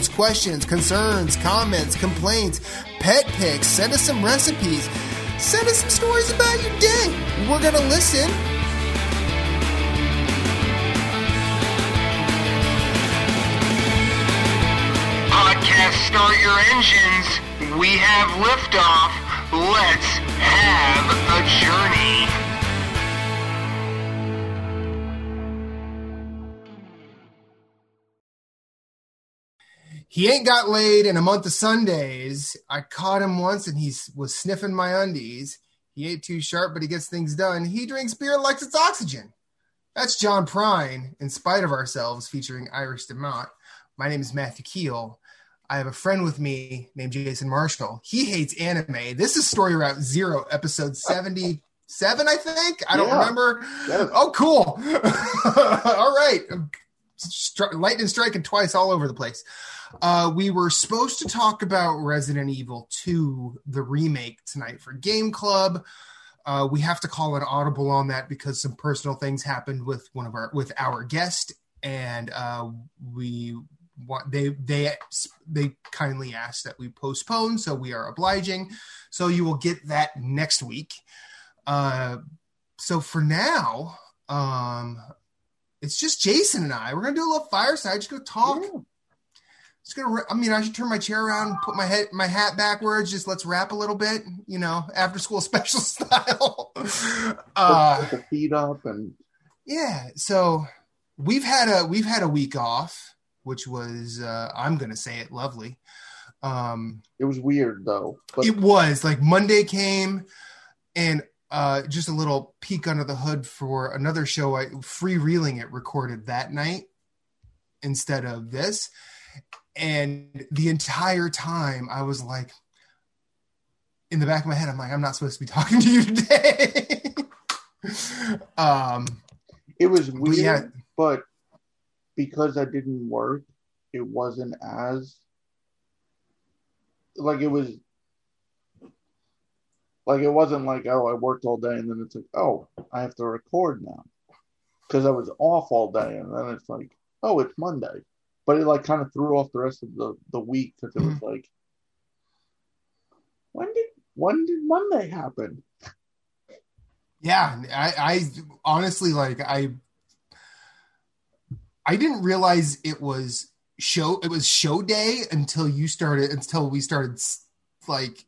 feuds, questions, concerns, comments, complaints, pet pics. Send us some recipes. Send us some stories about your day. We're going to listen. Podcast start your engines. We have liftoff. Let's have a journey. He ain't got laid in a month of Sundays. I caught him once and he was sniffing my undies. He ain't too sharp, but he gets things done. He drinks beer like it's oxygen. That's John Prine, In Spite of Ourselves, featuring Iris DeMent. My name is Matthew Keel. I have a friend with me named Jason Marshall. He hates anime. This is Story Route Zero, episode 77, I think. I don't Yeah. remember. Oh, cool. all right. Stri- lightning striking twice all over the place. Uh, we were supposed to talk about Resident Evil 2, the remake, tonight for Game Club. Uh, we have to call an audible on that because some personal things happened with one of our with our guest, and uh, we they they they kindly asked that we postpone, so we are obliging. So you will get that next week. Uh, so for now, um, it's just Jason and I. We're gonna do a little fireside. Just gonna talk. Just gonna. I mean, I should turn my chair around, put my head, my hat backwards. Just let's rap a little bit. You know, after school special style. uh, Put the feet up and yeah. So we've had a we've had a week off, which was uh, I'm gonna say it lovely. Um, it was weird though. But it was like Monday came, and uh, just a little peek under the hood for another show. I free reeling it recorded that night instead of this, and the entire time I was like, in the back of my head, I'm like, I'm not supposed to be talking to you today. um, it was weird. yeah, But because I didn't work, it wasn't as like it was like it wasn't like oh I worked all day and then it's like oh I have to record now because I was off all day and then it's like oh it's Monday, but it like kind of threw off the rest of the the week because it was mm-hmm. like when did when did Monday happen? Yeah, I, I honestly like I I didn't realize it was show it was show day until you started until we started like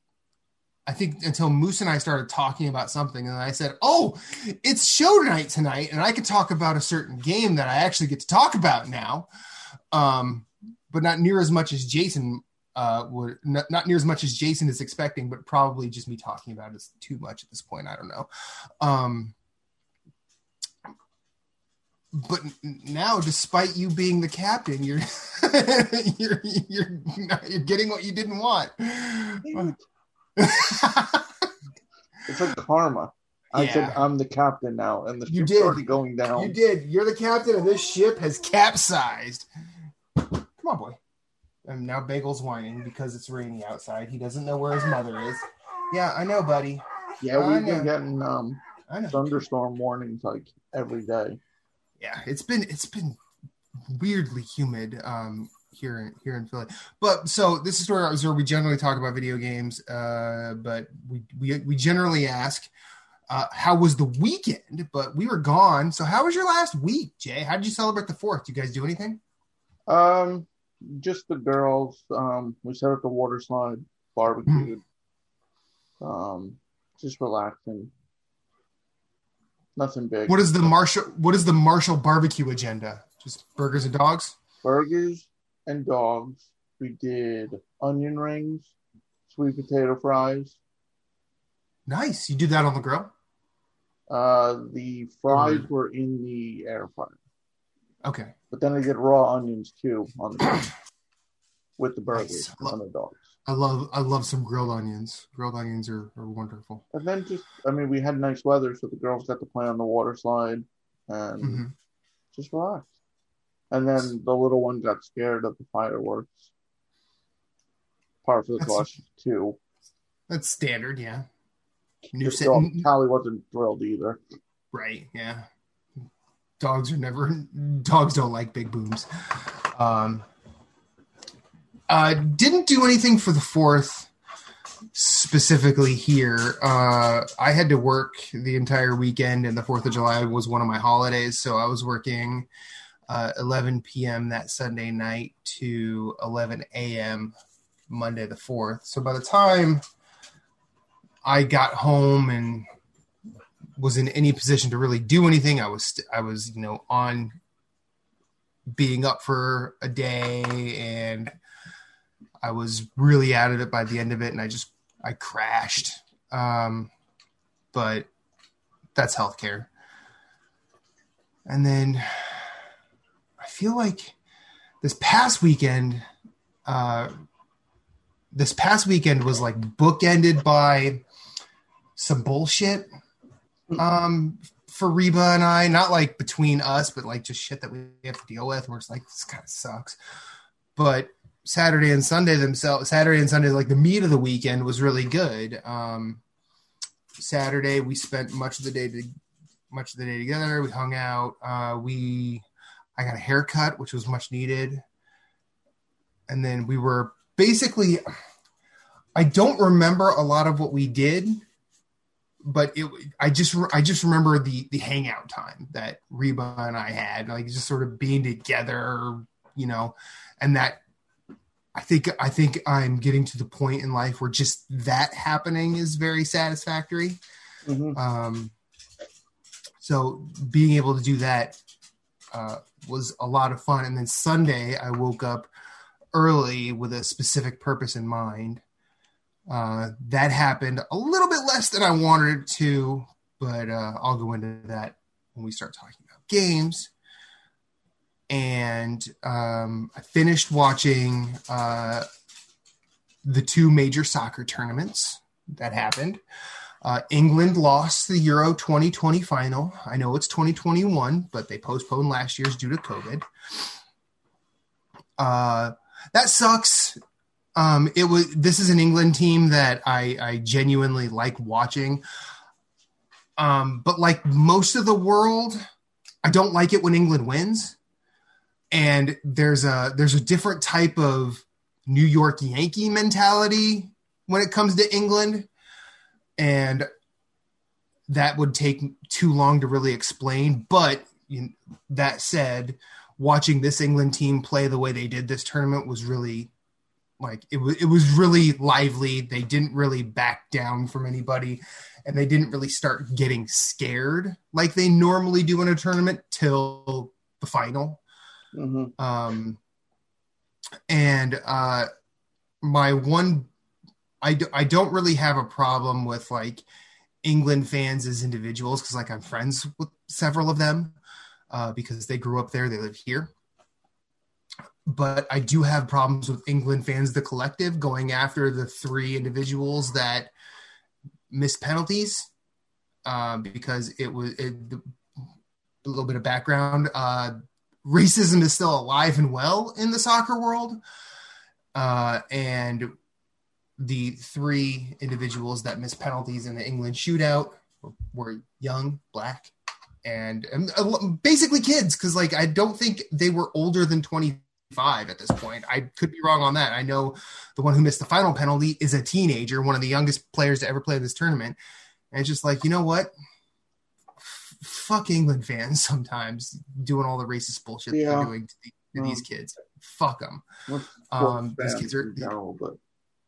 I think until Moose and I started talking about something and I said, "Oh, it's show night tonight and I can talk about a certain game that I actually get to talk about now." Um but not near as much as Jason uh would not, not near as much as Jason is expecting, but probably just me talking about is too much at this point. I don't know. Um, but now, despite you being the captain, you're you're you're you're getting what you didn't want. It's like karma. I said Yeah. I'm the captain now, and the You ship's did. already going down. you did. You're the captain, and this ship has capsized. Come on, boy. And now Bagel's whining because it's rainy outside. He doesn't know where his mother is. Yeah, I know, buddy. Yeah, we've been getting um, thunderstorm warnings like every day. yeah it's been it's been weirdly humid um here in here in philly but so this is where, where we generally talk about video games uh but we we, we generally ask uh how was the weekend but we were gone so how was your last week jay how did you celebrate the fourth did you guys do anything Um, just the girls. Um, we set up the water slide, barbecued. Um, just relaxing. Nothing big. what is the marshall what is the marshall barbecue agenda just burgers and dogs Burgers and dogs. We did onion rings, sweet potato fries. nice you do that on the grill Uh, the fries Mm. were in the air fryer, okay but then I get raw onions too on the with the burgers Nice. and the dogs. i love i love some grilled onions grilled onions are, are wonderful And then just, I mean, we had nice weather, so the girls got to play on the water slide and hmm just relax. And then the little one got scared of the fireworks. Par for the course, too. That's standard, yeah. New dog- Callie wasn't thrilled either. right? Yeah. Dogs are never. Dogs don't like big booms. Um. Uh, didn't do anything for the fourth specifically here. Uh, I had to work the entire weekend, and the Fourth of July was one of my holidays, so I was working uh, 11 p.m. that Sunday night to 11 a.m. Monday the fourth. So by the time I got home and was in any position to really do anything, I was I was you know on being up for a day and I was really out of it by the end of it, and I just I crashed. Um, but that's healthcare. And then I feel like this past weekend, uh, this past weekend was like bookended by some bullshit um, for Reba and I. Not like between us, but like just shit that we have to deal with. Where it's like this kind of sucks. But Saturday and Sunday themselves, Saturday and Sunday, like the meat of the weekend was really good. Um, Saturday we spent much of the day to, much of the day together. We hung out. Uh, we I got a haircut, which was much needed, and then we were basically. I don't remember a lot of what we did, but it. I just I just remember the the hangout time that Reba and I had, like just sort of being together, you know, and that I think I think I'm getting to the point in life where just that happening is very satisfactory. Mhm. Um, so being able to do that uh, was a lot of fun. And then Sunday, I woke up early with a specific purpose in mind. Uh, that happened a little bit less than I wanted it to, but uh, I'll go into that when we start talking about games and um, I finished watching uh, the two major soccer tournaments that happened. Uh, England lost the Euro 2020 final. I know it's 2021, but they postponed last year's due to COVID. Uh, that sucks. Um, it was. This is an England team that I, I genuinely like watching. Um, but like most of the world, I don't like it when England wins and there's a there's a different type of New York Yankee mentality when it comes to England, and that would take too long to really explain. But you that said, watching this England team play the way they did this tournament was really like it was it was really lively. They didn't really back down from anybody and they didn't really start getting scared like they normally do in a tournament till the final. Mhm. Um, and uh, my one, I, I don't really have a problem with like England fans as individuals because like I'm friends with several of them uh, because they grew up there, they live here. But I do have problems with England fans, the collective, going after the three individuals that missed penalties uh, because it was it, a little bit of background. Uh, racism is still alive and well in the soccer world. Uh, and the three individuals that missed penalties in the England shootout were, were young, black, and, and uh, basically kids. Because like I don't think they were older than twenty five at this point. I could be wrong on that. I know the one who missed the final penalty is a teenager, one of the youngest players to ever play this tournament. And it's just like you know what fuck England fans sometimes doing all the racist bullshit Yeah. they're doing to, the, to these kids. Fuck them. Um, these kids are- general, but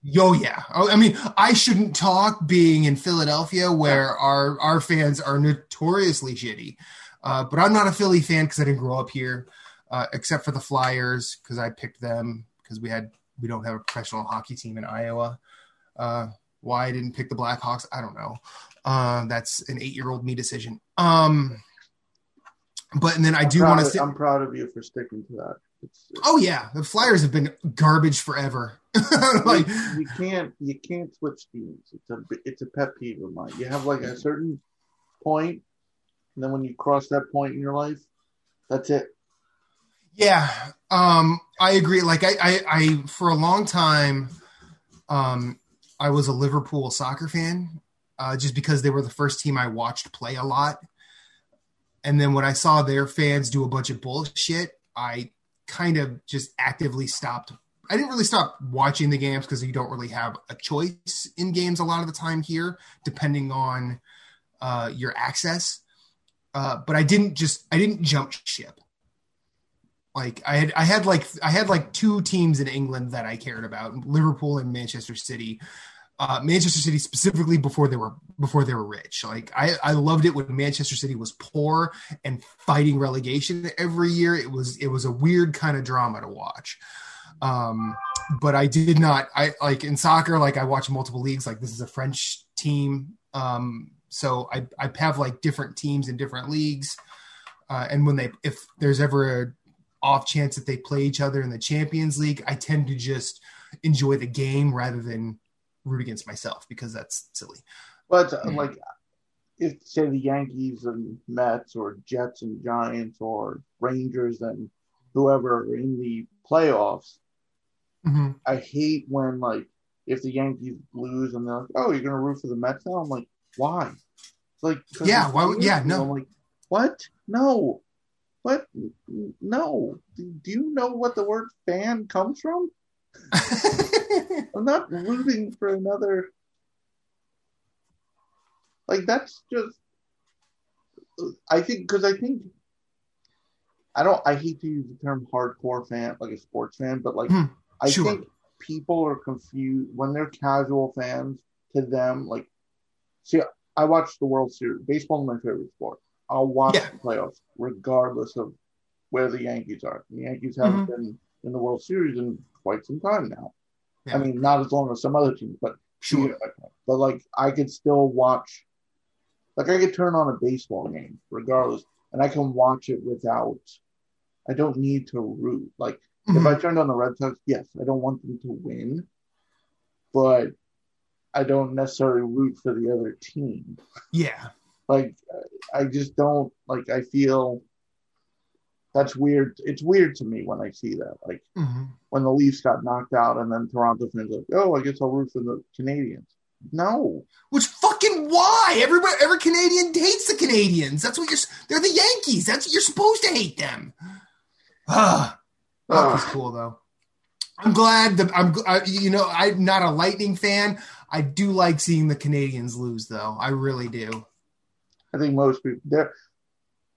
Yo, yeah. Oh, I mean, I shouldn't talk being in Philadelphia where our our fans are notoriously shitty. Uh, but I'm not a Philly fan because I didn't grow up here, uh, except for the Flyers because I picked them because we had we don't have a professional hockey team in Iowa. Uh, why I didn't pick the Blackhawks, I don't know. Uh, that's an eight year old me decision. Um, but and then I do want to say, I'm proud of you for sticking to that. It's, it's- oh yeah, the Flyers have been garbage forever. like you can't you can't switch teams. It's a it's a pet peeve of mine. You have like a certain point, and then when you cross that point in your life, that's it. Yeah, um, I agree. Like I, I, I, for a long time, um, I was a Liverpool soccer fan, uh, just because they were the first team I watched play a lot. And then when I saw their fans do a bunch of bullshit, I kind of just actively stopped I didn't really stop watching the games because you don't really have a choice in games a lot of the time here, depending on uh, your access. Uh, but I didn't just I didn't jump ship. Like I had I had like I had like two teams in England that I cared about, Liverpool and Manchester City. Uh, Manchester City specifically before they were before they were rich. Like I, I loved it when Manchester City was poor and fighting relegation every year. It was it was a weird kind of drama to watch. Um, but I did not. I like in soccer. Like I watch multiple leagues. Like this is a French team. Um, so I I have like different teams in different leagues. Uh, and when they if there's ever a off chance that they play each other in the Champions League, I tend to just enjoy the game rather than root against myself because that's silly. But uh, like, if say the Yankees and Mets or Jets and Giants or Rangers and whoever are in the playoffs, mm-hmm. I hate when like if the Yankees lose and they're like, "Oh, you're gonna root for the Mets now?" I'm like, "Why?" Like, yeah, why? Would, yeah, no. I'm like, what? No, what? No. Do you know what the word fan comes from? I'm not rooting for another. Like that's just. I think because I think. I don't. I hate to use the term hardcore fan, like a sports fan, but like Hmm, I sure. think people are confused when they're casual fans. To them, like, see, I watch the World Series. Baseball is my favorite sport. I'll watch Yeah. the playoffs regardless of where the Yankees are. The Yankees haven't been in the World Series in quite some time now. Yeah. I mean, not as long as some other teams, but Sure. But like, I could still watch. Like, I could turn on a baseball game regardless, and I can watch it without. I don't need to root. Like, if Mhm. I turned on the Red Sox, yes, I don't want them to win, but I don't necessarily root for the other team. Yeah. Like, I just don't like. I feel that's weird. It's weird to me when I see that. Like Mhm. when the Leafs got knocked out, and then Toronto fans like, "Oh, I guess I'll root for the Canadiens." No, Which fucking why? Everybody, every Canadian hates the Canadiens. That's what you're. They're the Yankees. That's what you're supposed to hate them. Ah, hockey's Ah. cool though. I'm glad that I'm. I, you know, I'm not a Lightning fan. I do like seeing the Canadiens lose, though. I really do. I think most people they're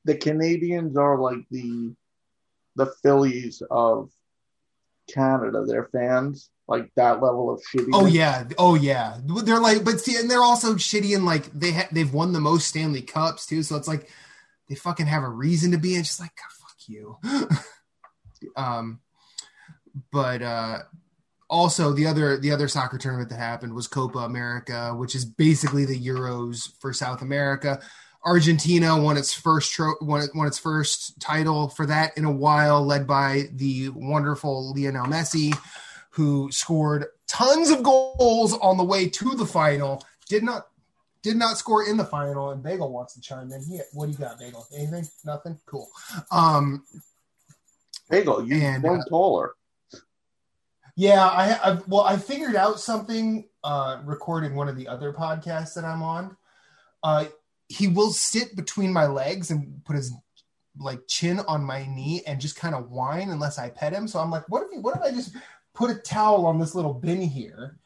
the Canadiens are like the the Phillies of Canada. They're fans like that level of shitty. Oh yeah, oh yeah. They're like, but see, and they're also shitty and like they ha- they've won the most Stanley Cups too. So it's like they fucking have a reason to be. And just like, fuck you. um, but uh, also the other the other soccer tournament that happened was Copa America, which is basically the Euros for South America. Argentina won its first tro- won, won its first title for that in a while, led by the wonderful Lionel Messi, who scored tons of goals on the way to the final. Did not did not score in the final. And Bagel wants to chime in. He, what do you got, Bagel? Anything? Nothing. Cool. Um, Bagel, you And, one uh, taller. Yeah, I, I well, I figured out something uh, recording one of the other podcasts that I'm on. Uh, he will sit between my legs and put his like chin on my knee and just kind of whine unless I pet him. So I'm like, what if he, what if I just put a towel on this little bin here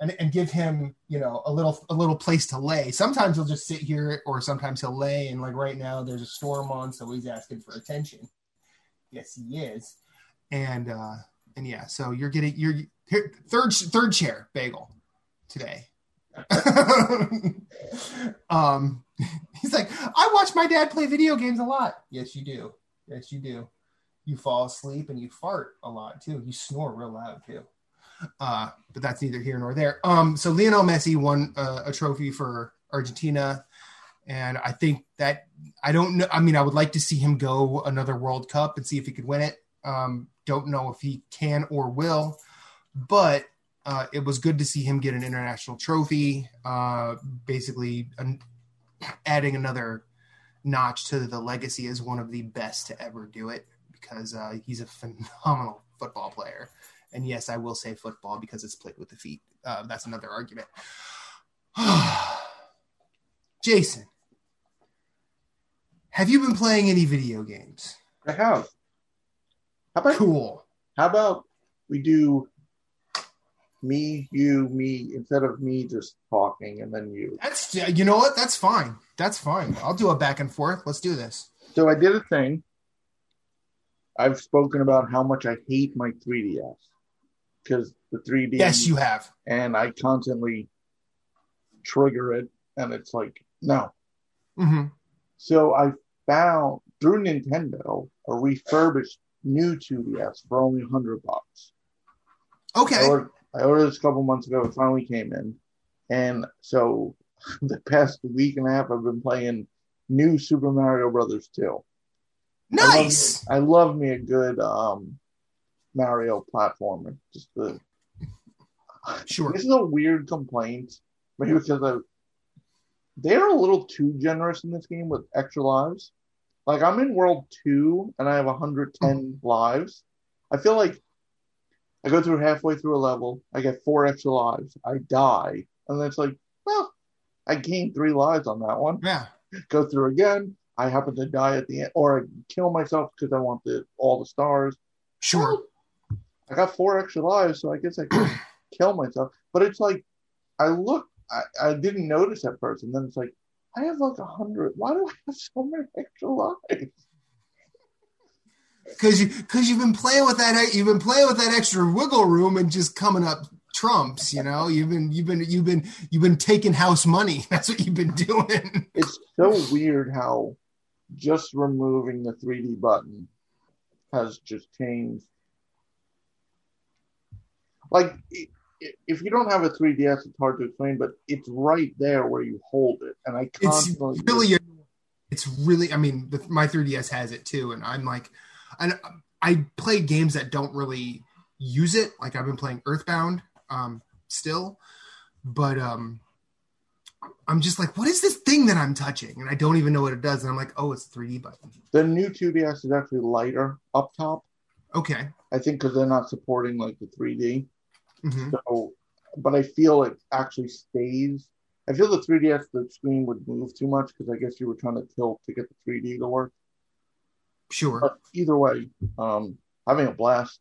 and, and give him you know a little a little place to lay. Sometimes he'll just sit here, or sometimes he'll lay. And like right now, there's a storm on, so he's asking for attention. Yes, he is. And uh, and yeah, so you're getting your third third chair bagel today. um, he's like, I watch my dad play video games a lot. Yes, you do. Yes, you do. You fall asleep and you fart a lot too. You snore real loud too. Uh, but that's neither here nor there. Um, so Lionel Messi won uh, a trophy for Argentina, and I think that I don't know. I mean, I would like to see him go another World Cup and see if he could win it. Um, don't know if he can or will, but uh, it was good to see him get an international trophy. Uh, basically, an, adding another notch to the legacy as one of the best to ever do it because uh, he's a phenomenal football player. And yes, I will say football because it's played with the feet. Uh, that's another argument. Jason, have you been playing any video games? I have. How about Cool. how about we do me, you, me instead of me just talking and then you. That's you know what? That's fine. That's fine. I'll do a back and forth. Let's do this. So I did a thing. I've spoken about how much I hate my 3DS because the 3D. Yes, you have. And I constantly trigger it, and it's like no. hmm So I found through Nintendo a refurbished new 2DS for only 100 bucks. Okay. I ordered this a couple months ago. It finally came in, and so the past week and a half, I've been playing new Super Mario Brothers 2. Nice. I love, I love me a good um, Mario platformer. Just the Sure. this is a weird complaint, maybe because I, they're a little too generous in this game with extra lives. Like I'm in world two and I have 110 lives. I feel like I go through halfway through a level, I get four extra lives, I die, and then it's like, well, I gained three lives on that one. Yeah. Go through again. I happen to die at the end, or I kill myself because I want the all the stars. Sure. Well, I got four extra lives, so I guess I could kill myself. But it's like I look, I, I didn't notice at first, and then it's like I have like a hundred. Why do I have so many extra lives? Because you because you've been playing with that you've been playing with that extra wiggle room and just coming up trumps. You know you've been you've been you've been you've been taking house money. That's what you've been doing. It's so weird how just removing the 3D button has just changed. Like, if you don't have a 3DS, it's hard to explain, but it's right there where you hold it. And I It's really it's really I mean the, my 3ds has it too, and I'm like, and I play games that don't really use it. Like I've been playing Earthbound um, still, but um, I'm just like, what is this thing that I'm touching? And I don't even know what it does. And I'm like, oh, it's a 3D button. the new 2DS is actually lighter up top. Okay. I think because they're not supporting like the 3D. hmm So, but I feel it actually stays. I feel the 3DS, the screen would move too much because I guess you were trying to tilt to get the 3D to work. Sure. But either way, um, having a blast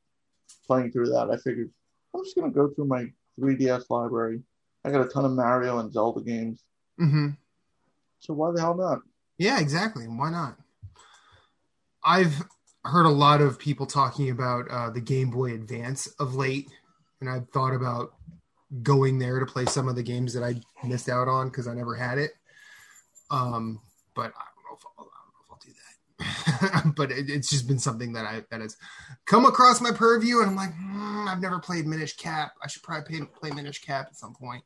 playing through that. I figured I'm just gonna go through my 3DS library. I got a ton of Mario and Zelda games, hmm so why the hell not? Yeah, exactly. Why not? I've heard a lot of people talking about uh, the Game Boy Advance of late, and I've thought about going there to play some of the games that I missed out on because I never had it. Um, but I don't know if I'll, I don't know if I'll do that. but it, it's just been something that I that has come across my purview, and I'm like, hmm, I've never played Minish Cap. I should probably play, play Minish Cap at some point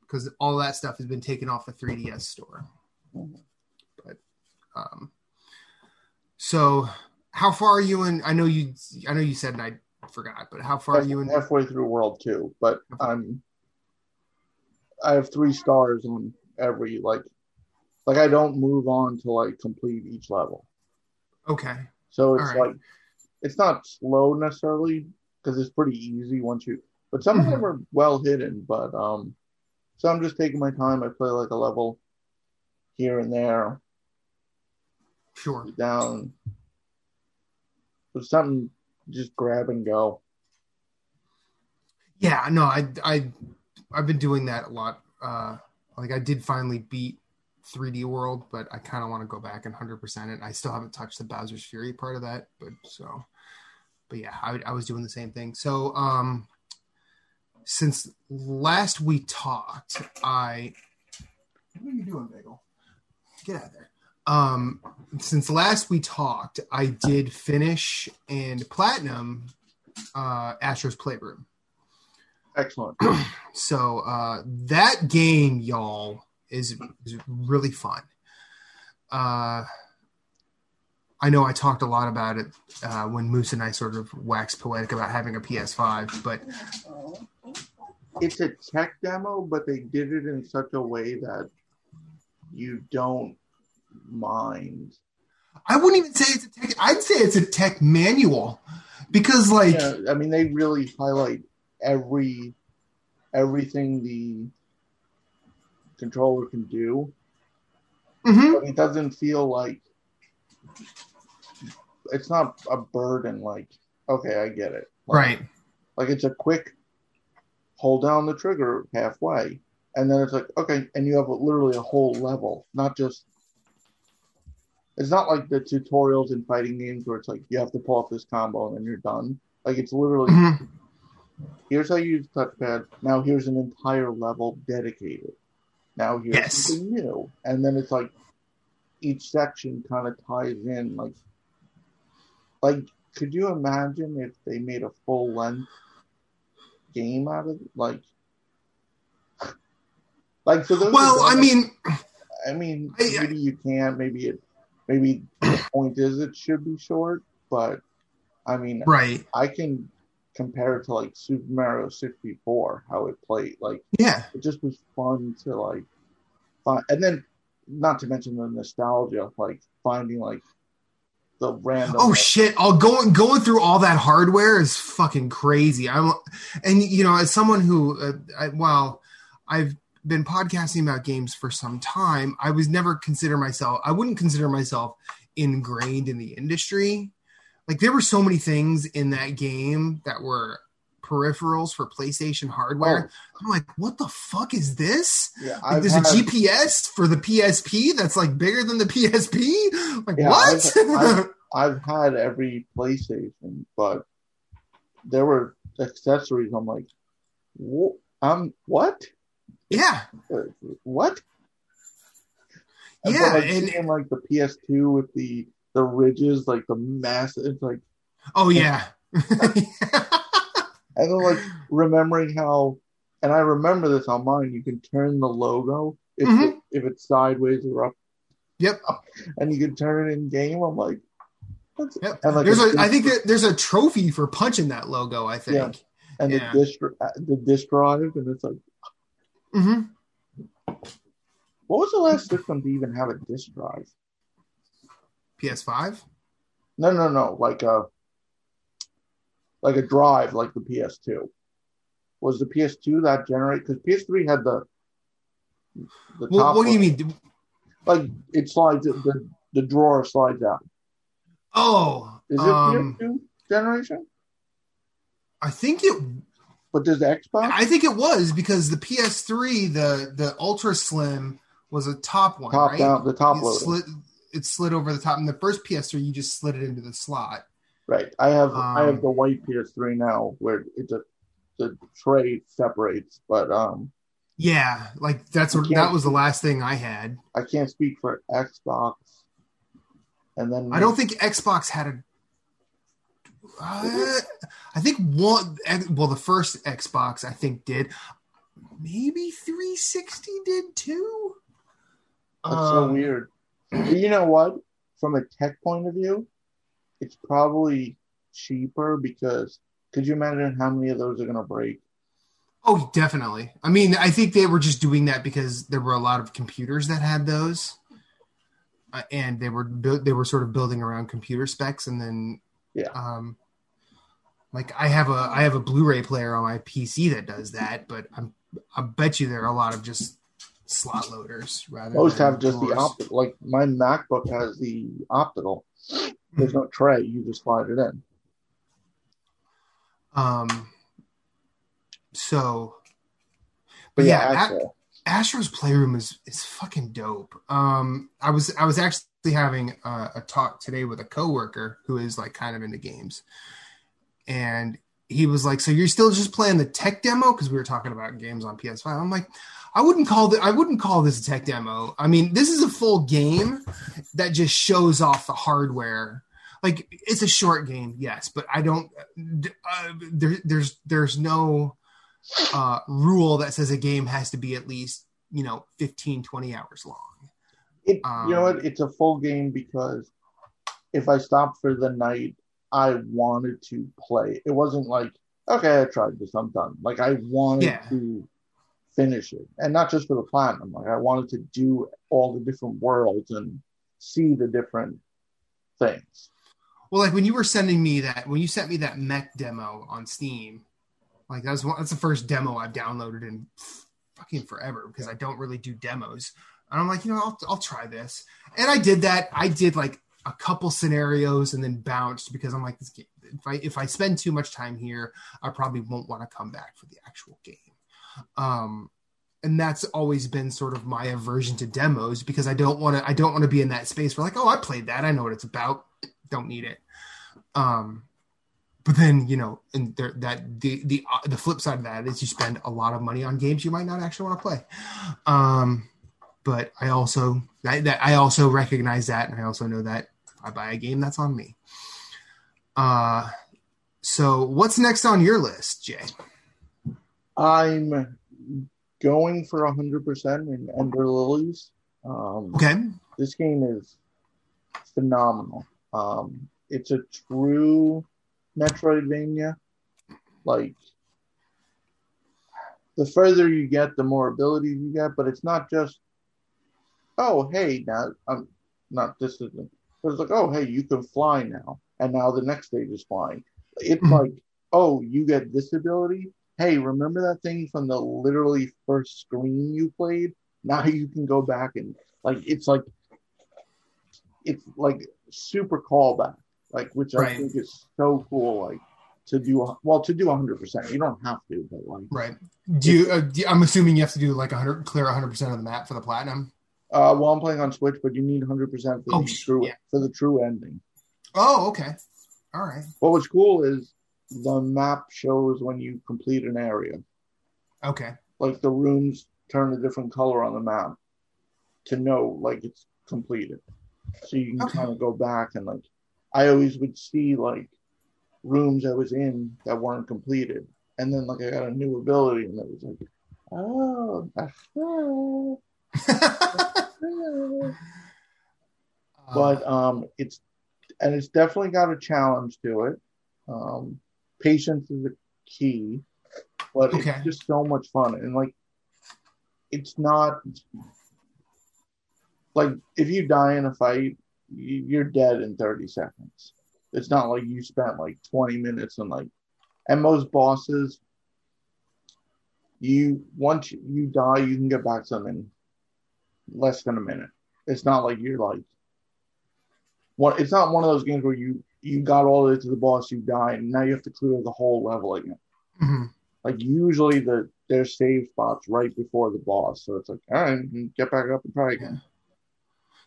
because all that stuff has been taken off the 3DS store. But um, so how far are you in? I know you. I know you said, and I forgot, but how far are you in? halfway through World Two, but I'm I have three stars on every like like I don't move on to like complete each level. Okay. So it's right. like it's not slow necessarily because it's pretty easy once you. But some of them are well hidden. But um, so I'm just taking my time. I play like a level here and there, Sure. down. But something just grab and go. Yeah. No, I I I've been doing that a lot. Uh, like I did finally beat 3D World, but I kind of want to go back and 100% it. I still haven't touched the Bowser's Fury part of that, but so, but yeah, I, I was doing the same thing. So, um, since last we talked, I what are you doing, Bagel? Get out of there. Um, since last we talked, I did finish and platinum uh, Astro's Playroom. Excellent. So uh, that game, y'all, is is really fun. Uh, I know I talked a lot about it uh, when Moose and I sort of waxed poetic about having a PS5, but it's a tech demo, but they did it in such a way that you don't mind. I wouldn't even say it's a tech. I'd say it's a tech manual because, like, Yeah, I mean, they really highlight every everything the controller can do, mhm. but it doesn't feel like it's not a burden. Like, okay, I get it. Like, right, Like it's a quick hold down the trigger halfway, and then it's like okay, and you have literally a whole level, not just. It's not like the tutorials in fighting games where it's like you have to pull off this combo and then you're done. Like it's literally Mhm. here's how you use touchpad. Now here's an entire level dedicated. Now here's Yes. something new, and then it's like each section kind of ties in. Like, like could you imagine if they made a full length game out of it? Like, like for those. Well, I mean, I mean, I- maybe you can. Maybe it. Maybe the point is it should be short, but I mean, right? I can compare it to like Super Mario 64, how it played. Like Yeah, it just was fun to like find, and then not to mention the nostalgia of like finding like the random. Oh shit! All going going through all that hardware is fucking crazy. I'm, and you know, as someone who, uh, I, well, I've been podcasting about games for some time. I was never consider myself. I wouldn't consider myself ingrained in the industry. Like there were so many things in that game that were peripherals for PlayStation hardware. I'm like, what the fuck is this? yeah, Like, there's had, a GPS for the PSP that's like bigger than the PSP. Like Yeah, what? I've- I've- I've had every PlayStation, but there were accessories. I'm like, wh- um, what? yeah, What? And Yeah, and- seeing like the PS2 with the the ridges, like the massive, it's like, oh yeah, and then like remembering how, and I remember this on mine. You can turn the logo if Mhm. it, if it's sideways or up, yep. and you can turn it in game. I'm like, that's, Yep. and like There's a a, I think there's a trophy for punching that logo. I think. and yeah. the disc the disc drive, and it's like, hmm what was the last system to even have a disc drive? PS5. No, no, no, like a like a drive, like the PS2. Was the PS2 that generate? Because PS3 had the the What, top. what do you mean? Like it slides, the the drawer slides out. Oh, Is it um, PS2 generation? I think it. But does the Xbox? I think it was because the PS3, the the Ultra Slim, was a top one, top right? down, the top loader. slid, it slid over the top. And the first PS3, you just slid it into the slot. Right. I have I Um, have the white PS3 now, where it's a the tray separates, but um, Yeah, like that's what that was the last thing I had. I can't speak for Xbox. And then I don't think Xbox had a. Uh, I think one. Well, the first Xbox I think did. Maybe 360 did too. That's so Um, weird. But you know what? From a tech point of view, it's probably cheaper because could you imagine how many of those are going to break? Oh, definitely. I mean, I think they were just doing that because there were a lot of computers that had those, uh, and they were bu- they were sort of building around computer specs, and then Yeah. um, like I have a I have a Blu-ray player on my PC that does that, but I'm I bet you there are a lot of just slot loaders rather. Most have just the drawers. optical. Like my MacBook has the optical. There's no tray. You just slide it in. Um. So, But yeah, Yeah, Astro's Playroom is is fucking dope. Um, I was I was actually having a, a talk today with a coworker who is like kind of into games, and he was like, "So you're still just playing the tech demo?" Because we were talking about games on PS5. I'm like, I wouldn't call that. I wouldn't call this a tech demo. I mean, this is a full game that just shows off the hardware. Like it's a short game, yes, but I don't. Uh, there, there's there's no uh, rule that says a game has to be at least you know 15 20 hours long it, um, you know what? It's a full game because if I stop for the night, I wanted to play. It wasn't like okay, I tried this, I'm done. Like I wanted Yeah. to finish it, and not just for the platinum. Like I wanted to do all the different worlds and see the different things. well like when you were sending me that when you sent me that mech demo on steam like that's one that's the first demo i've downloaded in fucking forever because i don't really do demos and i'm like you know i'll, I'll try this and i did that i did like a couple scenarios and then bounced because I'm like, this game, if I if I spend too much time here, I probably won't want to come back for the actual game. Um, and that's always been sort of my aversion to demos because I don't want to I don't want to be in that space where like, oh, I played that, I know what it's about, don't need it. Um, but then you know, and there, that the the uh, the flip side of that is you spend a lot of money on games you might not actually want to play. Um, but I also that, that I also recognize that, and I also know that I buy a game, that's on me. Uh, so what's next on your list, Jay? I'm going for a 100% in Ender Lilies. Um, Okay. This game is phenomenal. Um, it's a true Metroidvania. Like, the further you get, the more abilities you get, but it's not just, oh, hey, now I'm not this isn't. But it's like, oh, hey, you can fly now, and now the next stage is flying. It's Mhm. like, oh, you get this ability. Hey, remember that thing from the literally first screen you played? Now you can go back and like it's like it's like super callback, like which I think is so cool. Like to do well to do 100. percent You don't have to, but like Right. Do you? Uh, do, I'm assuming you have to do like 100 clear 100 percent of the map for the platinum. Uh, well, I'm playing on Switch, but you need 100 percent for Oh, the true yeah. for the true ending. Oh, okay. All right. What was cool is the map shows when you complete an area. Okay. Like the rooms turn a different color on the map to know like it's completed. So you can Okay. kind of go back and like I always would see like rooms I was in that weren't completed. And then like I got a new ability and it was like, oh. but um, it's and it's definitely got a challenge to it. Um, patience is the key, but Okay. it's just so much fun and like it's not like if you die in a fight, you- you're dead in 30 seconds. It's not like you spent like 20 minutes and like, and most bosses, you once you die, you can get back to them in less than a minute. It's not like you're like one. It's not one of those games where you you got all the way to the boss, you die, and now you have to clear the whole level again. Mhm. Like usually the there's save spots right before the boss, so it's like all right, get back up and try again.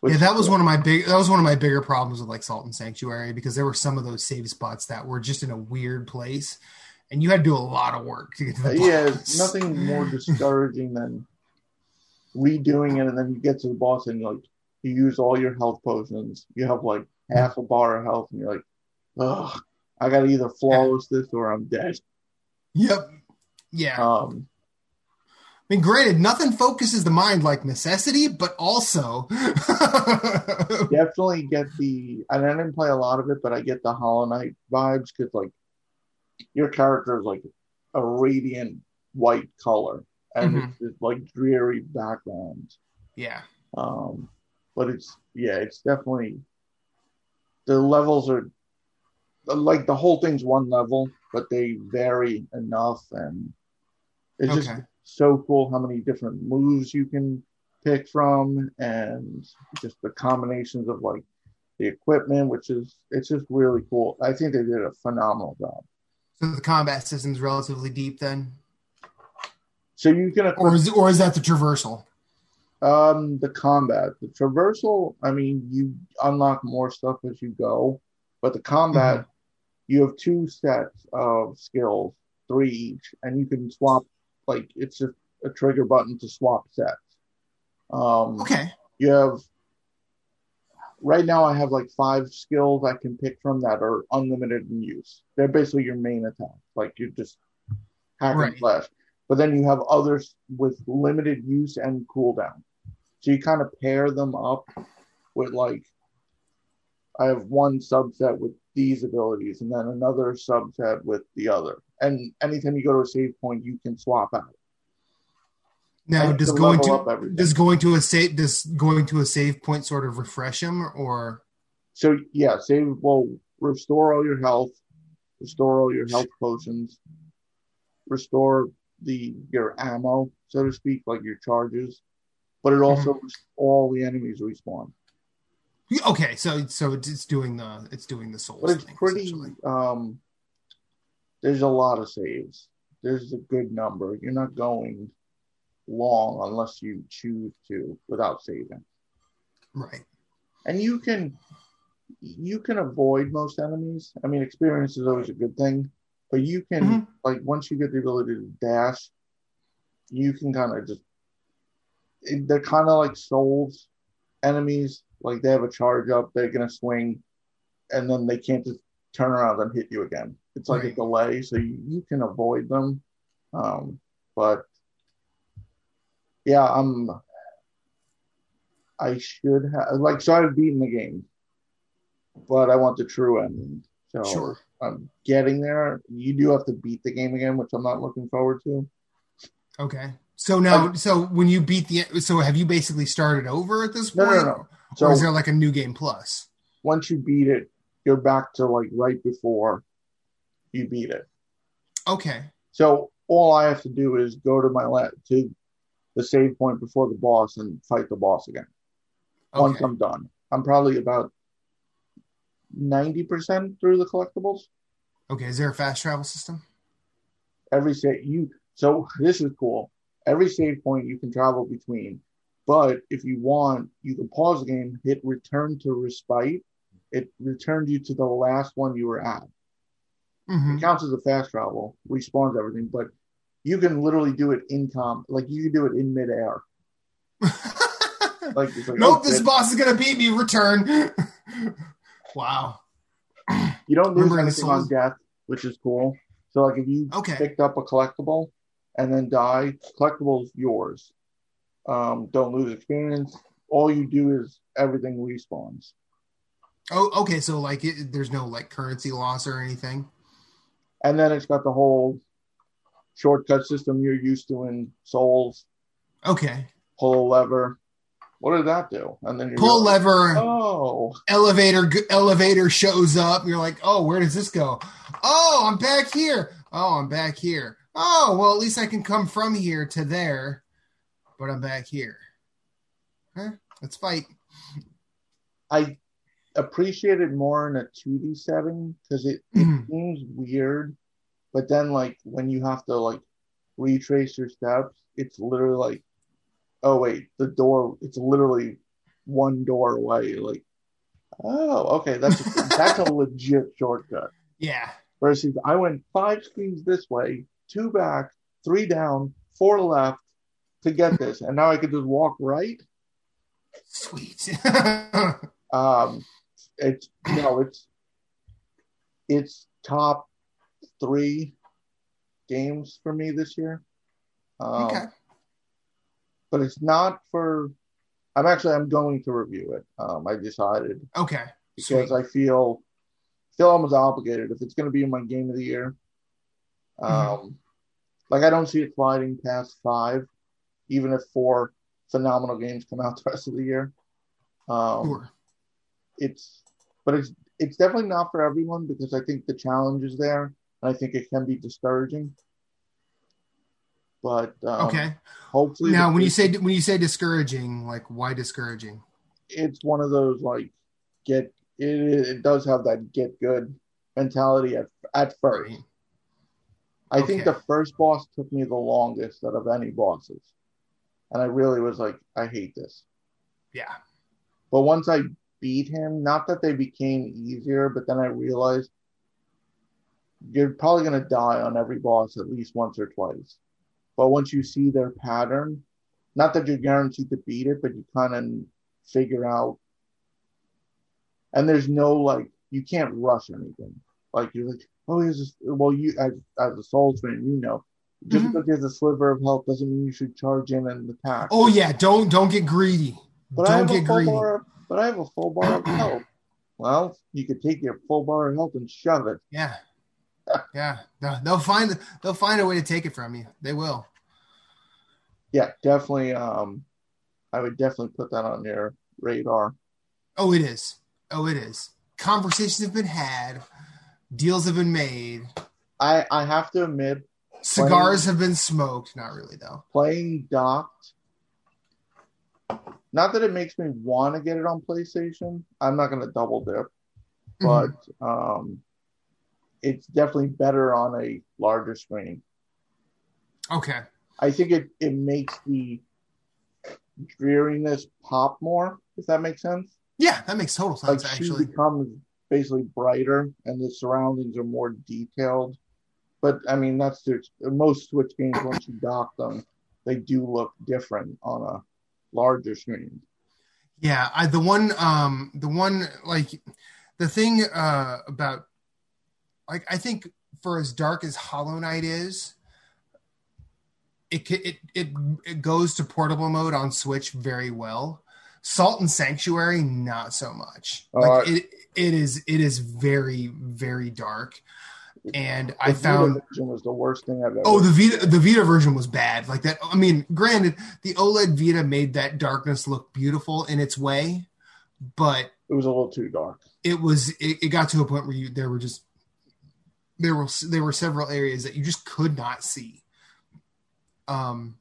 Yeah, that was one of my big. That was one of my bigger problems with like Salt and Sanctuary because there were some of those save spots that were just in a weird place, and you had to do a lot of work to get to the yeah, nothing more discouraging than redoing it, and then you get to the boss and like you use all your health potions. You have like half a bar of health, and you're like, ugh, I gotta either flawless this or I'm dead. Yep. Yeah. Um, I mean, granted, nothing focuses the mind like necessity, but also. definitely get the and I didn't play a lot of it, but I get the Hollow Knight vibes because like your character is like a radiant white color and Mhm. it's, it's like dreary background. yeah. Um, but it's yeah, it's definitely the levels are like the whole thing's one level, but they vary enough, and it's just so cool how many different moves you can pick from, and just the combinations of like the equipment, which is it's just really cool. I think they did a phenomenal job. So the combat system's relatively deep then, So you can or is or is that the traversal? Um, the combat, the traversal. I mean, you unlock more stuff as you go, but the combat, you have two sets of skills, three each, and you can swap. Like it's just a trigger button to swap sets. Um, Okay. you have. Right now, I have like five skills I can pick from that are unlimited in use. They're basically your main attack. Like you just hack and slash. But then you have others with limited use and cooldown. So you kind of pair them up with like I have one subset with these abilities and then another subset with the other. And anytime you go to a save point, you can swap out. Now, does to going to does going to a save does going to a save point sort of refresh him or So yeah, save will restore all your health, restore all your health potions, restore the your ammo, so to speak, like your charges. But it also all the enemies respawn. Okay, so so it's doing the it's doing the souls but it's thing. pretty. Um, there's a lot of saves. There's a good number. You're not going long unless you choose to without saving. Right. and you can you can avoid most enemies. I mean, experience is always a good thing, but you can Mhm. like once you get the ability to dash, you can kind of just it- they're kind of like souls enemies. Like they have a charge up, they're gonna swing, and then they can't just turn around and hit you again. It's like a delay, so you, you can avoid them. Um, but yeah, I'm. I should have like so I've beaten the game, but I want the true ending. So Sure. I'm getting there. You do have to beat the game again, which I'm not looking forward to. Okay. So now, Um, so when you beat the, so have you basically started over at this point, no, no. or So is there like a new game plus? once you beat it, you're back to like right before you beat it. Okay. So all I have to do is go to my la- to the save point before the boss and fight the boss again. Once I'm done, I'm probably about ninety percent through the collectibles. Okay. Is there a fast travel system? Every save you so this is cool. Every save point you can travel between, but if you want, you can pause the game, hit return to respite. It returned you to the last one you were at. hmm It counts as a fast travel, respawns everything, but you can literally do it in com like you can do it in midair. Like, like nope. oh, This boss is gonna beat me. Return. wow. You don't lose Remember anything on death, which is cool. So like if you Okay. picked up a collectible and then die, collectible's yours. Um, don't lose experience. All you do is everything respawns. Oh, okay. So like, it, there's no like currency loss or anything. And then it's got the whole shortcut system you're used to in Souls. Okay. Pull a lever. What did that do? And then you Pull lever. Oh, elevator elevator shows up. You're like oh where does this go? Oh i'm back here. Oh i'm back here. Oh well at least i can come from here to there but i'm back here. Huh? Let's fight. I appreciate it more in a 2D setting because it, it mm-hmm. seems weird, but then like when you have to like retrace your steps, it's literally like, oh wait, the door. It's literally one door away. Like, oh okay, that's that's a legit shortcut. yeah Versus I went five screens this way, two back, three down, four left to get this, and now I could just walk right. sweet Um, it's no, it's it's top three games for me this year. Um, okay but it's not for. I'm actually I'm going to review it. Um, I decided okay because sweet. I feel feel almost obligated if it's going to be in my game of the year. Um, Mhm. like I don't see it sliding past five, even if four phenomenal games come out the rest of the year. Um, sure. it's but it's it's definitely not for everyone because I think the challenge is there and I think it can be discouraging. But um, okay hopefully now when you say when you say discouraging like why discouraging it's one of those like get it, it does have that get good mentality at at first. Right. I think the first boss took me the longest out of any bosses, and I really was like, I hate this. yeah But once I beat him, not that they became easier, but then I realized you're probably going to die on every boss at least once or twice. But once you see their pattern, not that you're guaranteed to beat it, but you kind of figure out. And there's no like, you can't rush anything. Like you're like, oh, here's this. Well, you as as a Souls fan, you know, just Mhm. because there's a sliver of health doesn't mean you should charge in and attack. oh yeah don't don't get greedy But I don't have get a full greedy bar. But I have a full bar of health. Well, you could take your full bar of health and shove it. Yeah, yeah. They'll, find they'll find a way to take it from you. They will. Yeah, definitely. Um, I would definitely put that on your radar. Oh, it is. Oh, it is. Conversations have been had. Deals have been made. I I have to admit, Cigars have been smoked. Not really though. playing docked. not that it makes me want to get it on PlayStation. I'm not going to double dip, but um, it's definitely better on a larger screen. Okay. I think it it makes the dreariness pop more. If that makes sense. Yeah, that makes total sense, Like sense. she actually, becomes basically brighter, and the surroundings are more detailed. But I mean, that's the most Switch games once you dock them, they do look different on a larger screen. Yeah, I the one um the one like the thing uh about like I think for as dark as Hollow Knight is, it it it it goes to portable mode on Switch very well. Salt and Sanctuary not so much. Like Uh, it it is it is very very dark. And I The Vita found version was the worst thing I've ever. Oh, the Vita the Vita version was bad. Like that. I mean, granted, the OLED Vita made that darkness look beautiful in its way, but it was a little too dark. it was it, it got to a point where you there were just there were there were several areas that you just could not see. Um,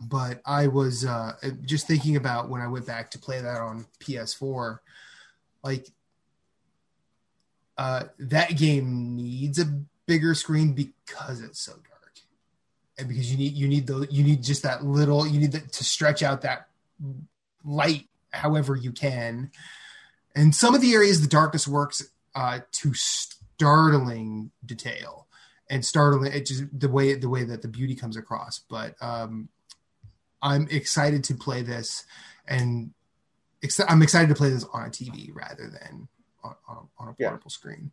but I was uh, just thinking about when I went back to play that on PS4, like uh, that game needs a bigger screen because it's so dark, and because you need you need the you need just that little you need the, to stretch out that light however you can. And some of the areas the darkness works uh, to startling detail and startling it just the way the way that the beauty comes across. But um, I'm excited to play this, and ex- I'm excited to play this on a TV rather than on, on, on a Yeah. portable screen.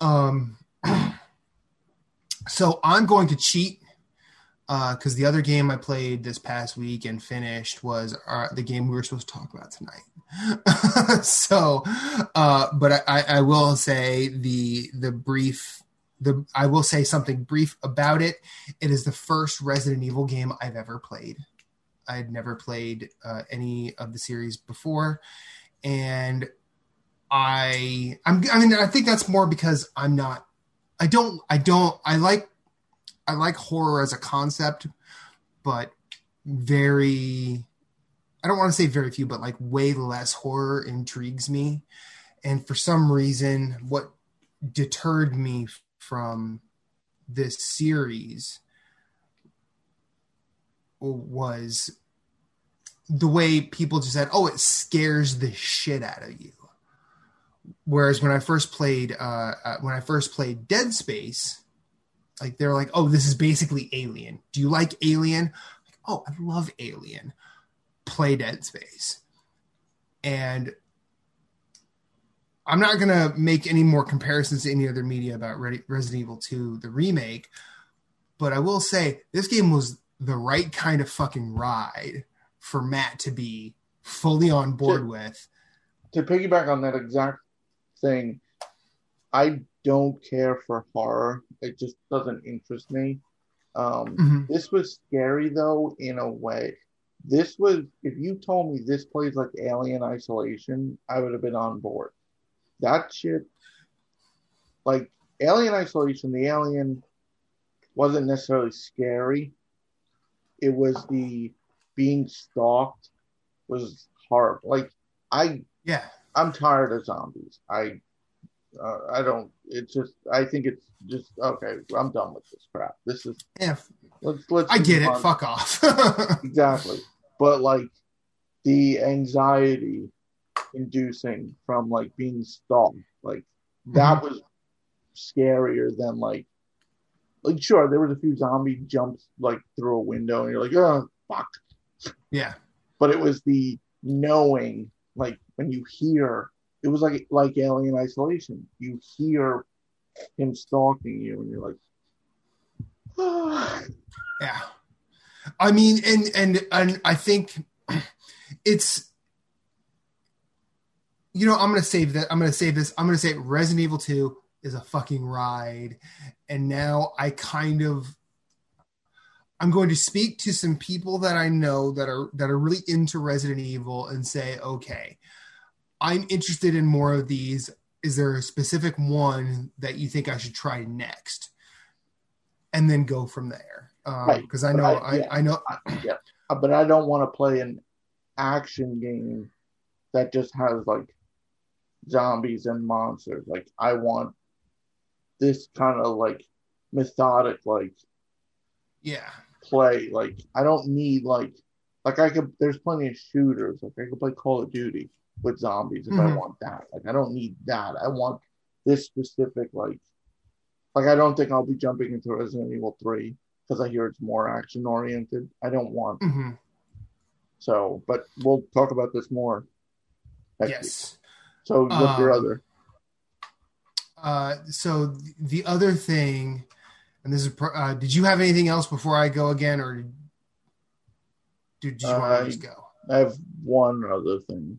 Um, so I'm going to cheat because the other game I played this past week and finished was uh, the game we were supposed to talk about tonight. so, uh, but I, I, I will say the the brief the I will say something brief about it. It is the first Resident Evil game I've ever played. I had never played uh, any of the series before, and I I'm I mean I think that's more because I'm not I don't I don't I like I like horror as a concept, but very I don't want to say very few, but like way less horror intrigues me. And for some reason, what deterred me from this series was the way people just said, "Oh, it scares the shit out of you." Whereas when I first played, uh, uh, when I first played Dead Space, like they're like, "Oh, this is basically Alien. Do you like Alien?" Like, oh, I love Alien. Play Dead Space, and I'm not gonna make any more comparisons to any other media about Re- Resident Evil 2, the remake, but I will say this game was the right kind of fucking ride for Matt to be fully on board Sure. with. To piggyback on that exact thing, I don't care for horror. It just doesn't interest me. Um, Mhm. This was scary though, in a way. This was, if you told me this plays like Alien Isolation, I would have been on board. That shit, like Alien Isolation, the alien wasn't necessarily scary. It was the being stalked was horrible. Like I, Yeah, I'm tired of zombies. I, uh, I don't. It's just. I think it's just okay. I'm done with this crap. This is yeah, let's let's. I get it. on. Fuck off. Exactly. But like the anxiety inducing from like being stalked, like that Mm-hmm. was scarier than like like sure there was a few zombie jumps like through a window and you're like, oh fuck. yeah, But it was the knowing, like when you hear it was like like alien isolation. You hear him stalking you and you're like yeah. I mean, and and and I think it's you know, I'm gonna save that. I'm gonna save this. I'm gonna say Resident Evil 2 is a fucking ride. And now I kind of I'm going to speak to some people that I know that are that are really into Resident Evil and say, okay, I'm interested in more of these. Is there a specific one that you think I should try next? And then go from there. Right. Because I know I- I, yeah. I know yeah. Uh, But I don't want to play an action game that just has like zombies and monsters. Like I want this kind of like methodic like Yeah. play. Like I don't need like like I could there's plenty of shooters. Like I could play Call of Duty with zombies if I Mhm. want that. Like I don't need that. I want this specific like like I don't think I'll be jumping into Resident Evil 3 because I hear it's more action oriented. I don't want hmm so but we'll talk about this more. next week. Yes. So what's your Um, other? Uh, so the other thing, and this is, pro- uh, did you have anything else before I go again, or did, did you want Uh, to just go? I have one other thing.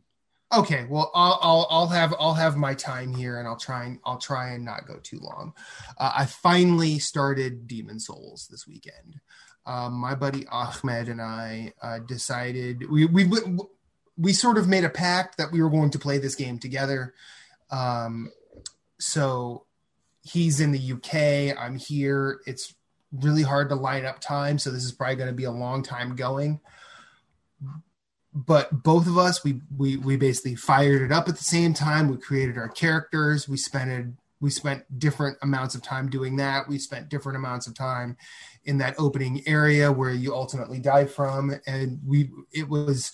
Okay, well, I'll, I'll I'll have I'll have my time here, and I'll try and I'll try and not go too long. Uh, I finally started Demon Souls this weekend. Um, my buddy Ahmed and I uh, decided we we we sort of made a pact that we were going to play this game together. Um, so he's in the UK. I'm here. It's really hard to line up time, so this is probably going to be a long time going but both of us we we we basically fired it up at the same time. We created our characters. We spent it. we spent different amounts of time doing that. We spent different amounts of time in that opening area where you ultimately die from. And we it was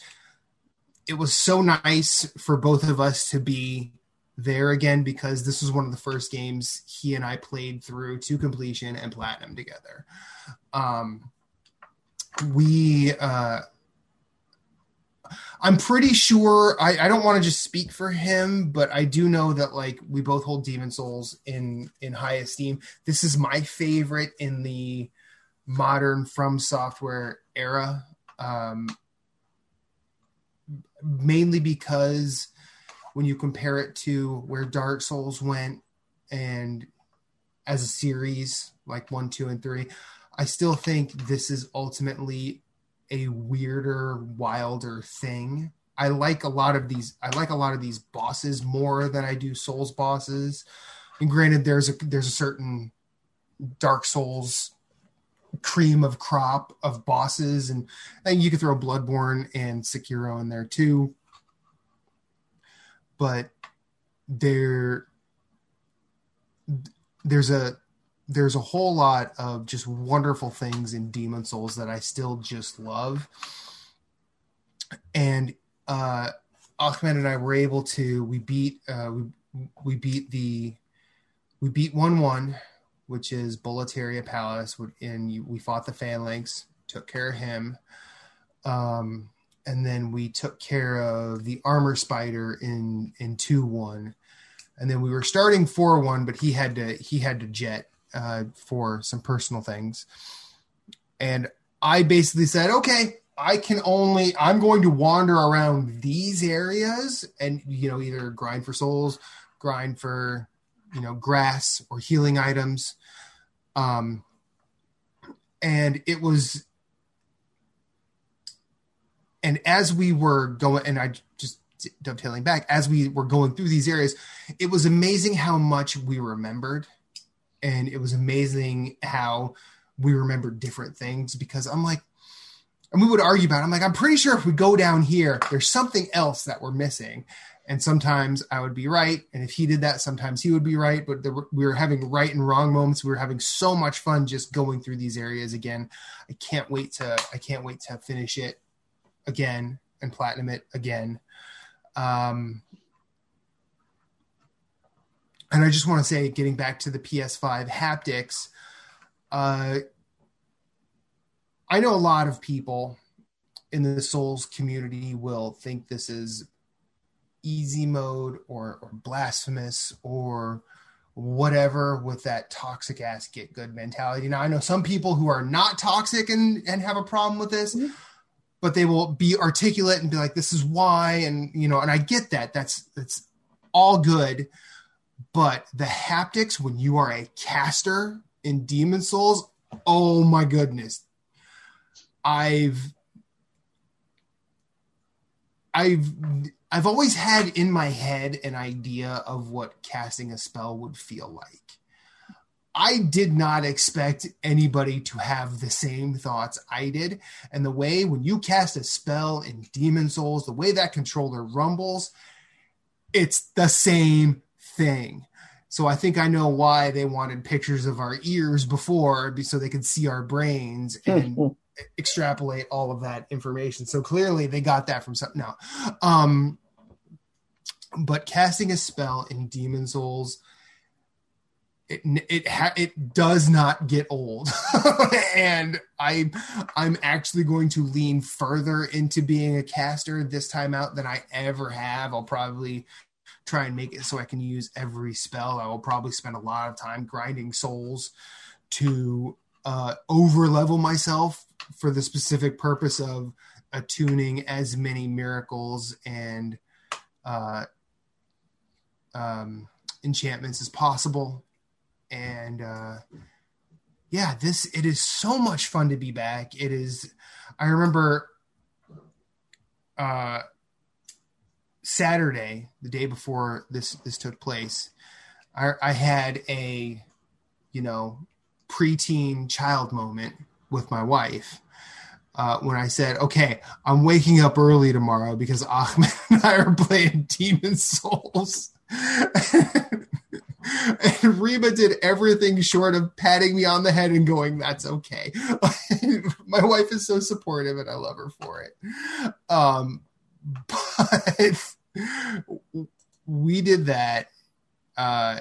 it was so nice for both of us to be there again because this was one of the first games he and I played through to completion and platinum together. Um we uh I'm pretty sure I, I don't want to just speak for him, but I do know that like we both hold Demon Souls in in high esteem. This is my favorite in the modern FromSoftware era, um, mainly because when you compare it to where Dark Souls went and as a series like one, two, and three, I still think this is ultimately a weirder, wilder thing. I like a lot of these. I like a lot of these bosses more than I do Souls bosses. And granted, there's a there's a certain Dark Souls cream of crop of bosses, and and you could throw Bloodborne and Sekiro in there too. But there, there's a there's a whole lot of just wonderful things in Demon Souls that I still just love. And uh Ahmed and I were able to we beat uh we we beat the we beat one one, which is Boletaria Palace, and we fought the phalanx, took care of him. Um and then we took care of the armor spider in in 2-1 and then we were starting 4-1 but he had to he had to jet uh, for some personal things. And I basically said, okay, I can only, I'm going to wander around these areas and, you know, either grind for souls, grind for, you know, grass or healing items. Um, and it was, and as we were going, and I just dovetailing back, as we were going through these areas, it was amazing how much we remembered and it was amazing how we remembered different things because I'm like, and we would argue about it. I'm like, I'm pretty sure if we go down here, there's something else that we're missing. And sometimes I would be right. And if he did that, sometimes he would be right. But were, we were having right and wrong moments. We were having so much fun just going through these areas again. I can't wait to, I can't wait to finish it again and platinum it again. Um, and I just want to say, getting back to the PS5 haptics, uh, I know a lot of people in the Souls community will think this is easy mode or, or blasphemous or whatever with that toxic ass get good mentality. Now, I know some people who are not toxic and, and have a problem with this. Mm-hmm. But they will be articulate and be like, "This is why," and you know, and I get that. That's that's all good but the haptics when you are a caster in demon souls oh my goodness i've i've i've always had in my head an idea of what casting a spell would feel like I did not expect anybody to have the same thoughts I did. And the way when you cast a spell in Demon Souls, the way that controller rumbles, it's the same thing. So I think I know why they wanted pictures of our ears before so they could see our brains and extrapolate all of that information. So clearly they got that from something. No. Um, but casting a spell in Demon Souls it it ha- it does not get old and i i'm actually going to lean further into being a caster this time out than i ever have i'll probably try and make it so i can use every spell i will probably spend a lot of time grinding souls to uh over level myself for the specific purpose of attuning as many miracles and uh um enchantments as possible and uh, yeah, this it is so much fun to be back. It is. I remember uh, Saturday, the day before this this took place. I, I had a you know preteen child moment with my wife. Uh, when I said, "Okay, I'm waking up early tomorrow because Ahmed and I are playing Demon Souls," and Reba did everything short of patting me on the head and going, "That's okay." My wife is so supportive, and I love her for it. Um, but we did that, uh,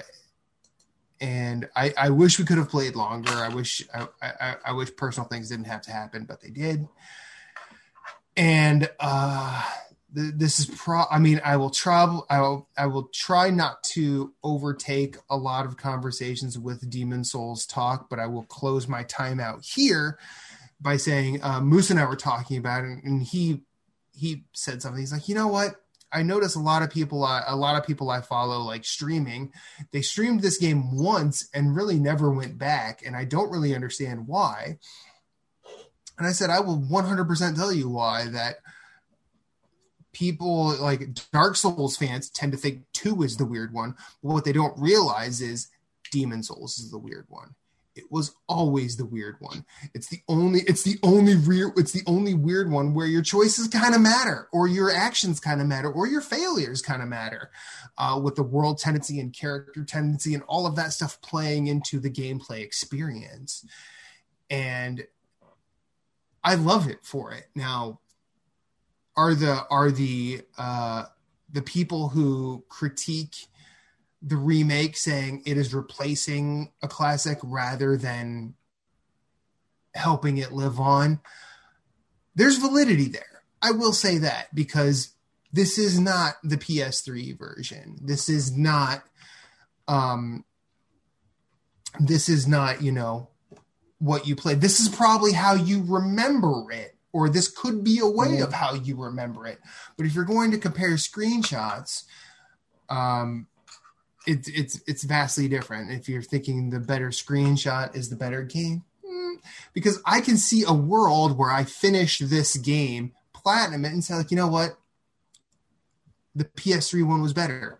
and I, I wish we could have played longer. I wish I, I, I wish personal things didn't have to happen, but they did. And uh, this is pro i mean i will travel i will i will try not to overtake a lot of conversations with demon souls talk but i will close my time out here by saying uh, moose and i were talking about it and he he said something he's like you know what i notice a lot of people uh, a lot of people i follow like streaming they streamed this game once and really never went back and i don't really understand why and i said i will 100% tell you why that people like Dark Souls fans tend to think two is the weird one. But what they don't realize is Demon Souls is the weird one. It was always the weird one. It's the only it's the only real it's the only weird one where your choices kind of matter, or your actions kind of matter, or your failures kind of matter. Uh, with the world tendency and character tendency and all of that stuff playing into the gameplay experience. And I love it for it. Now, are the are the uh, the people who critique the remake saying it is replacing a classic rather than helping it live on. There's validity there. I will say that because this is not the PS3 version. This is not um this is not, you know, what you played. This is probably how you remember it or this could be a way of how you remember it. But if you're going to compare screenshots, um, it's it's it's vastly different. If you're thinking the better screenshot is the better game, mm, because I can see a world where I finish this game, platinum it, and say like, you know what, the PS3 one was better.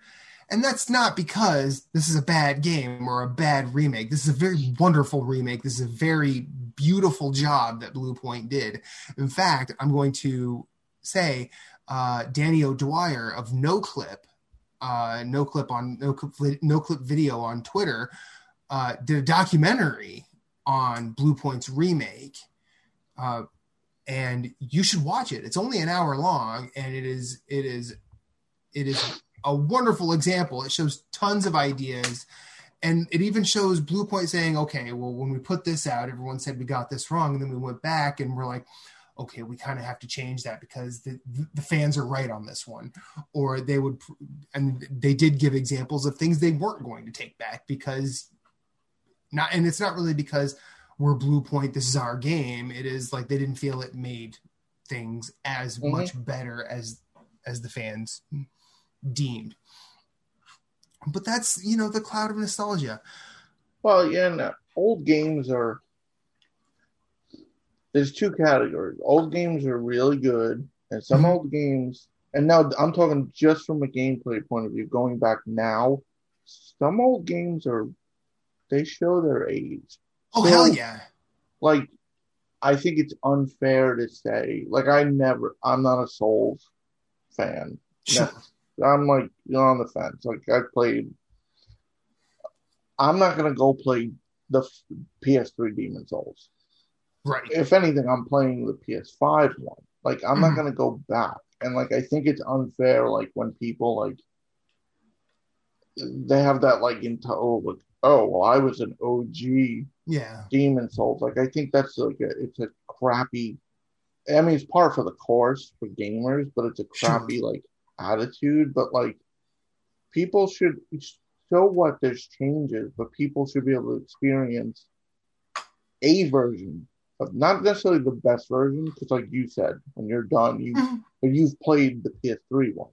And that's not because this is a bad game or a bad remake. This is a very wonderful remake. This is a very beautiful job that Bluepoint did. In fact, I'm going to say uh, Danny O'Dwyer of NoClip, uh, NoClip on NoClip, NoClip Video on Twitter, uh, did a documentary on Bluepoint's remake. Uh, and you should watch it. It's only an hour long, and it is it is it is a wonderful example. It shows tons of ideas. And it even shows Bluepoint saying, okay, well, when we put this out, everyone said we got this wrong. And then we went back and we're like, okay, we kind of have to change that because the, the fans are right on this one. Or they would, and they did give examples of things they weren't going to take back because not, and it's not really because we're Bluepoint, this is our game. It is like they didn't feel it made things as mm-hmm. much better as as the fans deemed. But that's you know the cloud of nostalgia. Well, yeah, and old games are. There's two categories. Old games are really good, and some mm-hmm. old games. And now I'm talking just from a gameplay point of view. Going back now, some old games are they show their age. Oh So- hell yeah! Like, I think it's unfair to say like I never. I'm not a Souls fan. Sure. I'm like you know on the fence. Like I played. I'm not gonna go play the f- PS3 Demon Souls. Right. If anything, I'm playing the PS5 one. Like I'm Mhm. not gonna go back. And like I think it's unfair. Like when people like they have that like into oh like oh well I was an OG Yeah. Demon Souls. Like I think that's like a, it's a crappy. I mean, it's par for the course for gamers, but it's a Sure. crappy like attitude. But like, people should show what there's changes, but people should be able to experience a version not necessarily the best version, because like you said, when you're done, you Mhm. you've played the PS3 one,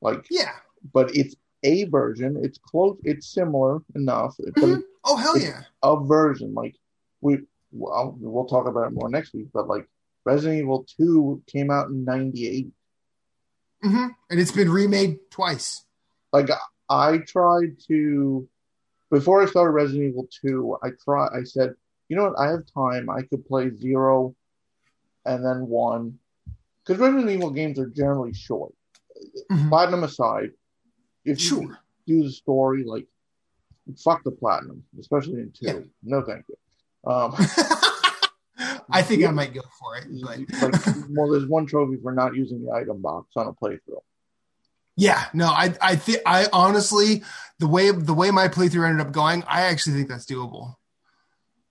like, Yeah. but it's a version. It's close. It's similar enough, but Mhm. Oh hell it's- yeah! a version. Like we, well, we'll talk about it more next week. But like Resident Evil Two came out in '98. hmm And it's been remade twice. Like I tried to before I started Resident Evil Two. I try. I said, you know what? I have time. I could play zero, and then one. Because Resident Evil games are generally short. Mhm. Platinum aside, if you do the story, like fuck the platinum, especially in two. Yeah. No, thank you. Um, I think I might go for it, but like, well, there's one trophy for not using the item box on a playthrough. yeah, no, I I think I honestly the way the way my playthrough ended up going, I actually think that's doable.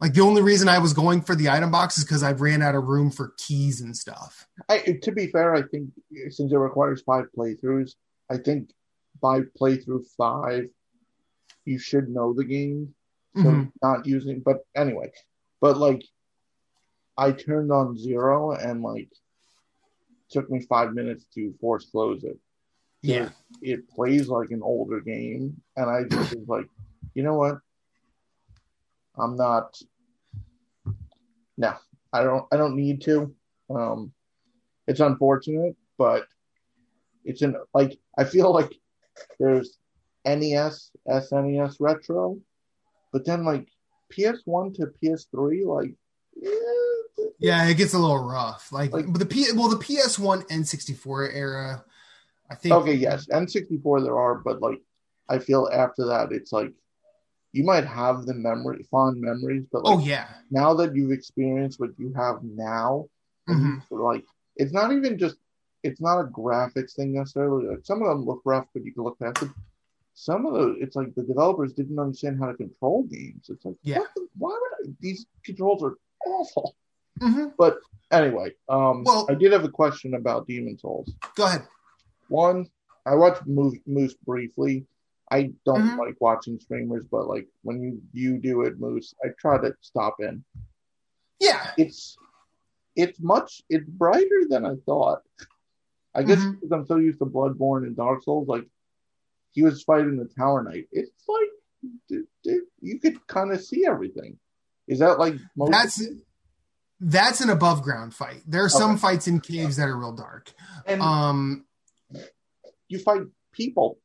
Like the only reason I was going for the item box is because I ran out of room for keys and stuff. I, to be fair, I think since it requires five playthroughs, I think by playthrough five, you should know the game. So Mhm. not using, but anyway, but like, I turned on zero and like, took me five minutes to force close it. Yeah. it plays like an older game, and I just was like, you know what? I'm not. No, I don't. I don't need to. Um, it's unfortunate, but it's an like I feel like there's NES, SNES retro, but then like PS1 to PS3, like eh, Yeah, it gets a little rough. Like, Like- but the P well the PS1 N64 era, I think Okay, yes, N64 there are, but like I feel after that it's like you might have the memory, fond memories, but like Oh yeah. now that you've experienced what you have now, Mhm. like it's not even just it's not a graphics thing necessarily. Like, some of them look rough, but you can look past it. Some of the it's like the developers didn't understand how to control games. It's like Yeah. what the, why would I, these controls are awful. Mhm. But anyway, um, Well- I did have a question about Demon Souls. Go ahead. One, I watched Moose, Moose briefly. I don't Mhm. like watching streamers, but like when you you do it, Moose, I try to stop in. Yeah. It's it's much it's brighter than I thought. I guess Mhm. because I'm so used to Bloodborne and Dark Souls, like he was fighting the Tower Knight. It's like d- d- you could kind of see everything. Is that like most? That's that's an above ground fight. There are some fights in caves that are real dark. and Um you fight people.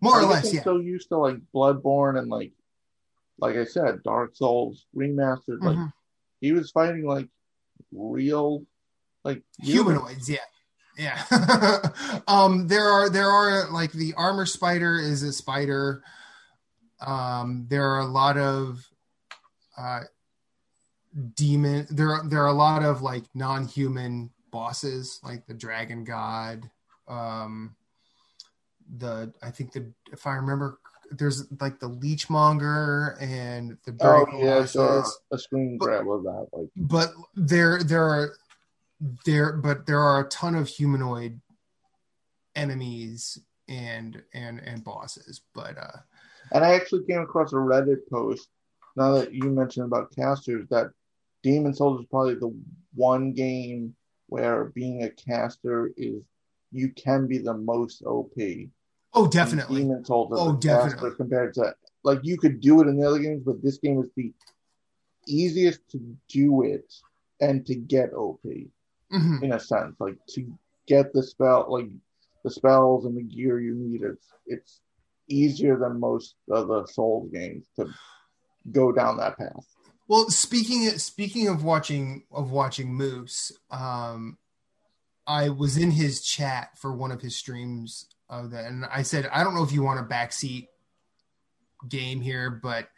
More or less, yeah. so used to like Bloodborne and like, like I said, Dark Souls remastered. Like Mhm. he was fighting like real, like humanoids yeah yeah um there are there are like the armor spider is a spider um there are a lot of uh demon there are there are a lot of like non-human bosses like the dragon god um the i think the if i remember there's like the leechmonger and the Oh yeah, so a screen But- grab of that. Like but there there are there but there are a ton of humanoid enemies and and and bosses but uh And I actually came across a Reddit post now that you mentioned about casters that Demon Souls is probably the one game where being a caster is you can be the most OP. oh definitely Demon Souls Oh, definitely. compared to like you could do it in the other games, but this game is the easiest to do it and to get OP Mhm. in a sense. Like to get the spell like the spells and the gear you need it's it's easier than most of the Souls games to go down that path. Well, speaking speaking of watching of watching Moose, um, I was in his chat for one of his streams of that, and I said, I don't know if you want a backseat game here, but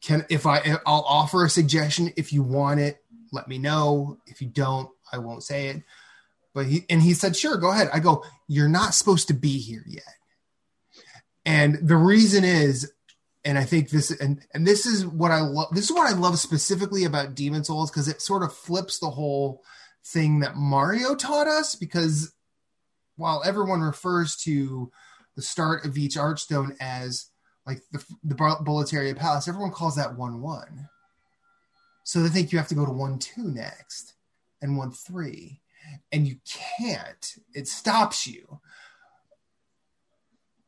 can if I I'll offer a suggestion if you want it, let me know. If you don't, I won't say it. But he and he said, sure, go ahead. I go, you're not supposed to be here yet. And the reason is, and I think this and and this is what I love. This is what I love specifically about Demon Souls because it sort of flips the whole thing that Mario taught us. Because while everyone refers to the start of each Archstone as like the the Boletaria Palace, everyone calls that one one. So they think you have to go to one two next and one three, and you can't. It stops you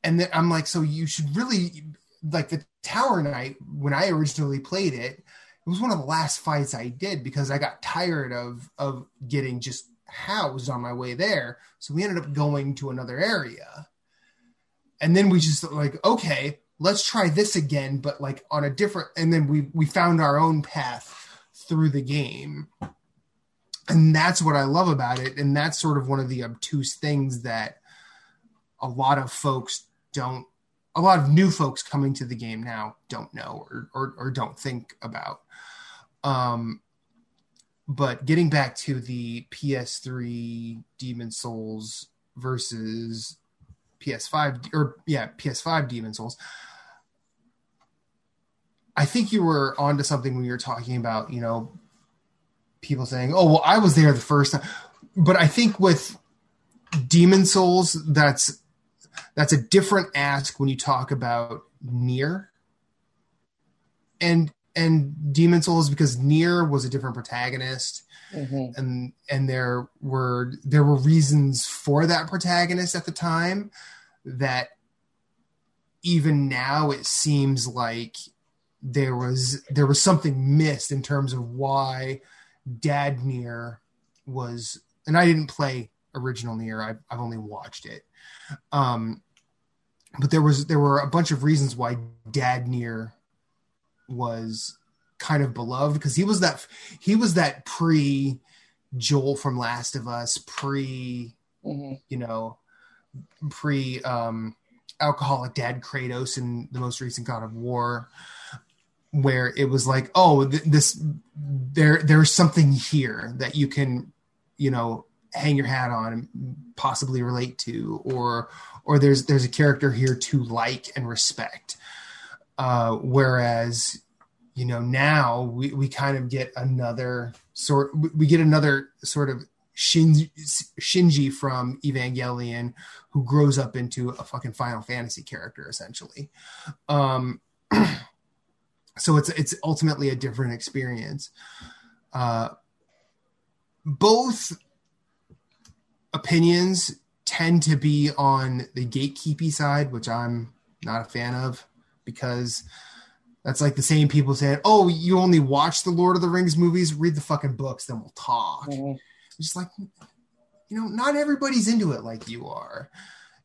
and then I'm like, so you should really like the Tower Knight when I originally played it. It was one of the last fights I did because I got tired of of getting just housed on my way there. So we ended up going to another area, and then we just like, okay, let's try this again, but like on a different. And then we we found our own path through the game. And that's what I love about it. And that's sort of one of the obtuse things that a lot of folks don't a lot of new folks coming to the game now don't know or, or, or don't think about. Um, but getting back to the PS3 Demon Souls versus PS5 or yeah, PS5 Demon Souls. I think you were onto something when you were talking about, you know, people saying, "Oh, well, I was there the first time." But I think with Demon Souls, that's that's a different ask when you talk about NieR. and and Demon Souls because NieR was a different protagonist. Mm-hmm. And and there were there were reasons for that protagonist at the time that even now it seems like there was there was something missed in terms of why Dad NieR was and I didn't play original NieR I've, I've only watched it um, but there was there were a bunch of reasons why Dad NieR was kind of beloved because he was that he was that pre Joel from Last of Us, pre mm-hmm. you know, pre um, alcoholic dad Kratos in the most recent God of War, where it was like, oh, th- this there there's something here that you can, you know, hang your hat on and possibly relate to or or there's there's a character here to like and respect uh, whereas you know now we, we kind of get another sort we get another sort of Shinji, Shinji from Evangelion who grows up into a fucking Final Fantasy character essentially. Um so it's it's ultimately a different experience. Uh both opinions tend to be on the gatekeepy side, which I'm not a fan of because that's like the same people saying, "Oh, you only watch the Lord of the Rings movies? Read the fucking books, then we'll talk." Mm-hmm. Just like, you know, not everybody's into it like you are,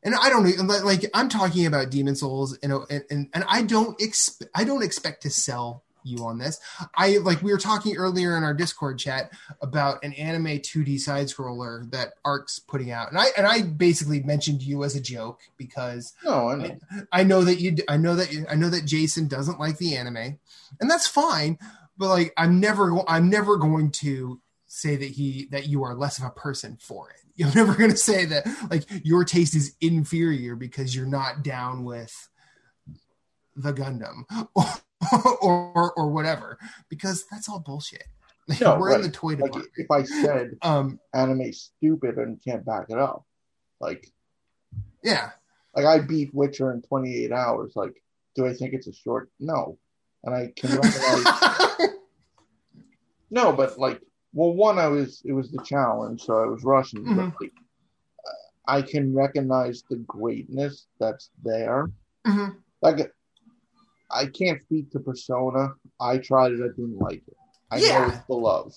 and I don't like. I'm talking about Demon Souls, and and and I don't expect I don't expect to sell you on this. I like we were talking earlier in our Discord chat about an anime 2D side scroller that Arc's putting out, and I and I basically mentioned you as a joke because no, I know I, I know that you I know that you, I know that Jason doesn't like the anime, and that's fine. But like I'm never I'm never going to say that he that you are less of a person for it. You're never going to say that like your taste is inferior because you're not down with the Gundam or or whatever because that's all bullshit. No, We're right. in the toy department. Like if I said um, anime stupid and can't back it up, like yeah, like I beat Witcher in 28 hours. Like, do I think it's a short? No, and I can recognize. no, but like, well, one, I was it was the challenge, so I was rushing. Mm-hmm. But like, I can recognize the greatness that's there. Mm-hmm. Like I can't speak to Persona. I tried it. I didn't like it. I yeah. know it's beloved.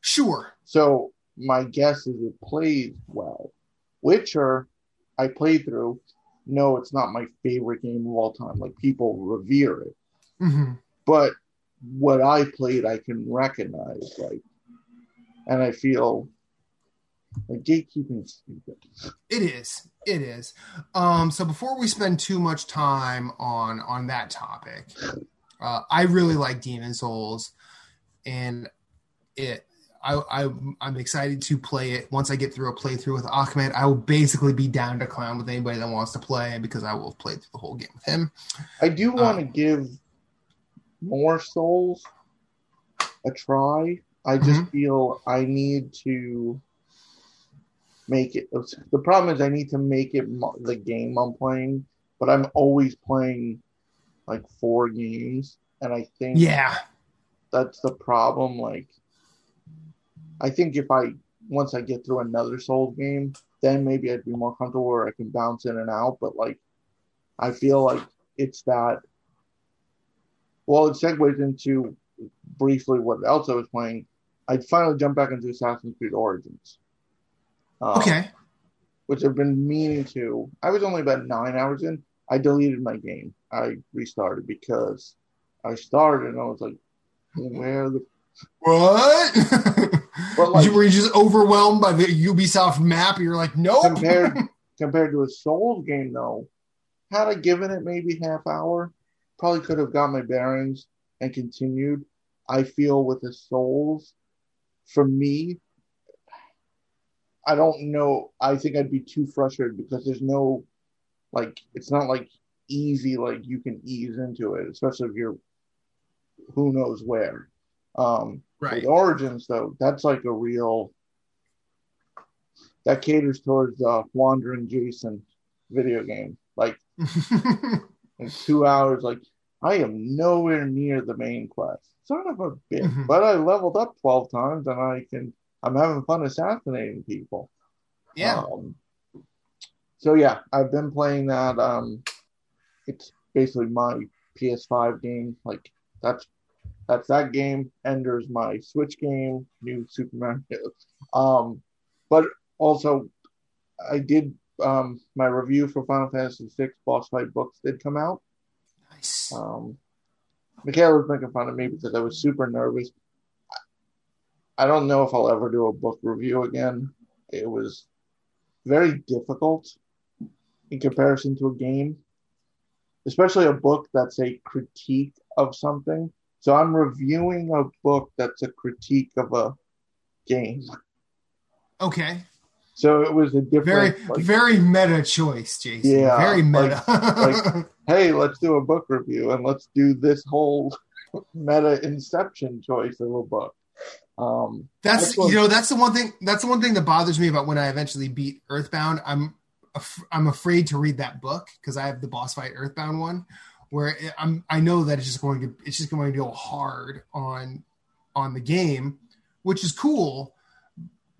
Sure. So my guess is it plays well. Witcher, I played through. no, it's not my favorite game of all time. Like people revere it, hmm but what I played, I can recognize. Like, and I feel like gatekeeping is stupid. It is. It is. Um, so before we spend too much time on on that topic, uh, I really like Demon Souls, and it. I, I I'm excited to play it. Once I get through a playthrough with Ahmed, I will basically be down to clown with anybody that wants to play because I will have played through the whole game with him. I do want to Um, give more souls a try. I just Mhm. feel I need to make it. The problem is I need to make it the game I'm playing, but I'm always playing like four games, and I think Yeah, that's the problem. Like, I think if I once I get through another Souls game, then maybe I'd be more comfortable where I can bounce in and out. But like, I feel like it's that. Well, it segues into briefly what else I was playing. I finally jumped back into Assassin's Creed Origins. Um, okay. Which I've been meaning to. I was only about nine hours in. I deleted my game. I restarted because I started and I was like, where the What? But, like- you were you just overwhelmed by the Ubisoft map? You're like, nope. compared compared to a Souls game though, had I given it maybe half hour, probably could have got my bearings and continued. I feel with the Souls, for me, I don't know. I think I'd be too frustrated because there's no like it's not like easy like you can ease into it, especially if you're who knows where. Um right. with Origins, though, that's like a real that caters towards uh, wandering Jason video game. Like in two hours, like I am nowhere near the main quest. Son of a bitch! Mhm. But I leveled up twelve times, and I can. I'm having fun assassinating people. yeah. Um, so yeah, I've been playing that. Um, it's basically my PS5 game. Like that's that's that game. Ender's my Switch game. New Super Mario. Um, but also, I did um my review for Final Fantasy VI Boss Fight books did come out. Nice. Um, Michaela was making fun of me because I was super nervous. I don't know if I'll ever do a book review again. It was very difficult in comparison to a game, especially a book that's a critique of something. So I'm reviewing a book that's a critique of a game. Okay. So it was a Very, different, like, very meta choice, Jason. Yeah, Very like- meta. hey, let's do a book review and let's do this whole meta inception choice of a book. Um, that's you know that's the one thing that's the one thing that bothers me about when I eventually beat Earthbound. I'm af- I'm afraid to read that book because I have the boss fight Earthbound one, where it, I'm I know that it's just going to it's just going to go hard on on the game, which is cool,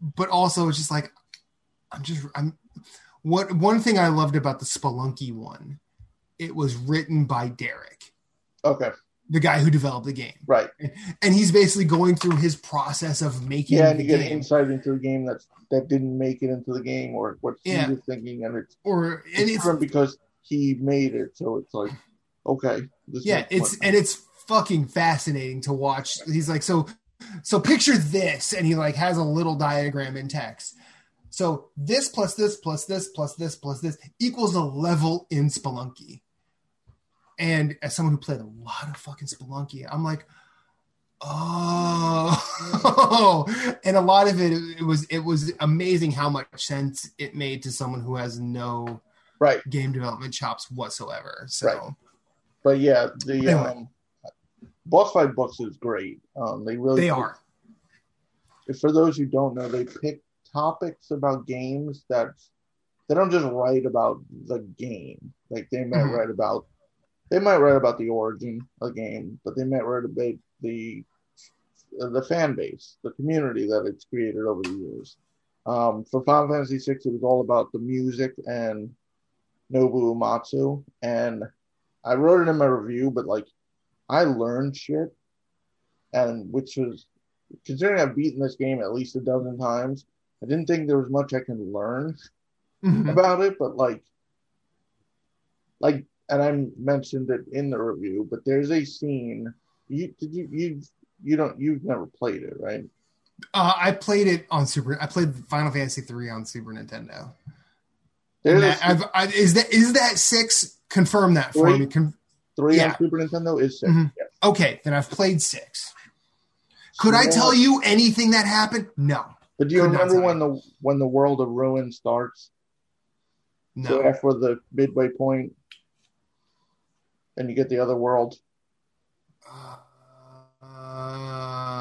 but also it's just like I'm just I'm what one thing I loved about the Spelunky one, it was written by Derek, okay, the guy who developed the game, right. and he's basically going through his process of making Yeah, you get game. insight into a game that's that didn't make it into the game or what he Yeah. was thinking, and it's, or it's and it's different because he made it. So it's like, okay, this yeah it's and it's fucking fascinating to watch he's like so so picture this and he like has a little diagram in text so this plus this plus this plus this plus this equals a level in spelunky and as someone who played a lot of fucking spelunky i'm like oh and a lot of it it was it was amazing how much sense it made to someone who has no right. game development chops whatsoever so Right. But yeah, the Anyway. um, boss fight books is great. Um, they really they pick- are For those who don't know, they pick topics about games that they don't just write about the game. Like they might Mhm. write about they might write about the origin of the game, but they might write about the the fan base, the community that it's created over the years. Um, for Final Fantasy VI, it was all about the music and Nobu Uematsu, and I wrote it in my review, but like I learned shit, and which was considering I've beaten this game at least a dozen times, I didn't think there was much I can learn Mhm. about it, but like like, and I mentioned it in the review, but there's a scene. You did you you you don't you've never played it, right? Uh, I played it on Super. I played Final Fantasy three on Super Nintendo. That- I, is that is that six? Confirm that for Three. me. Con- three yeah. on Super Nintendo is 6 Mhm. Yes. okay, then I've played six. Could I tell you anything that happened? No, But do you Could remember when the when the world of ruin starts? So no. after the midway point, and you get the other world.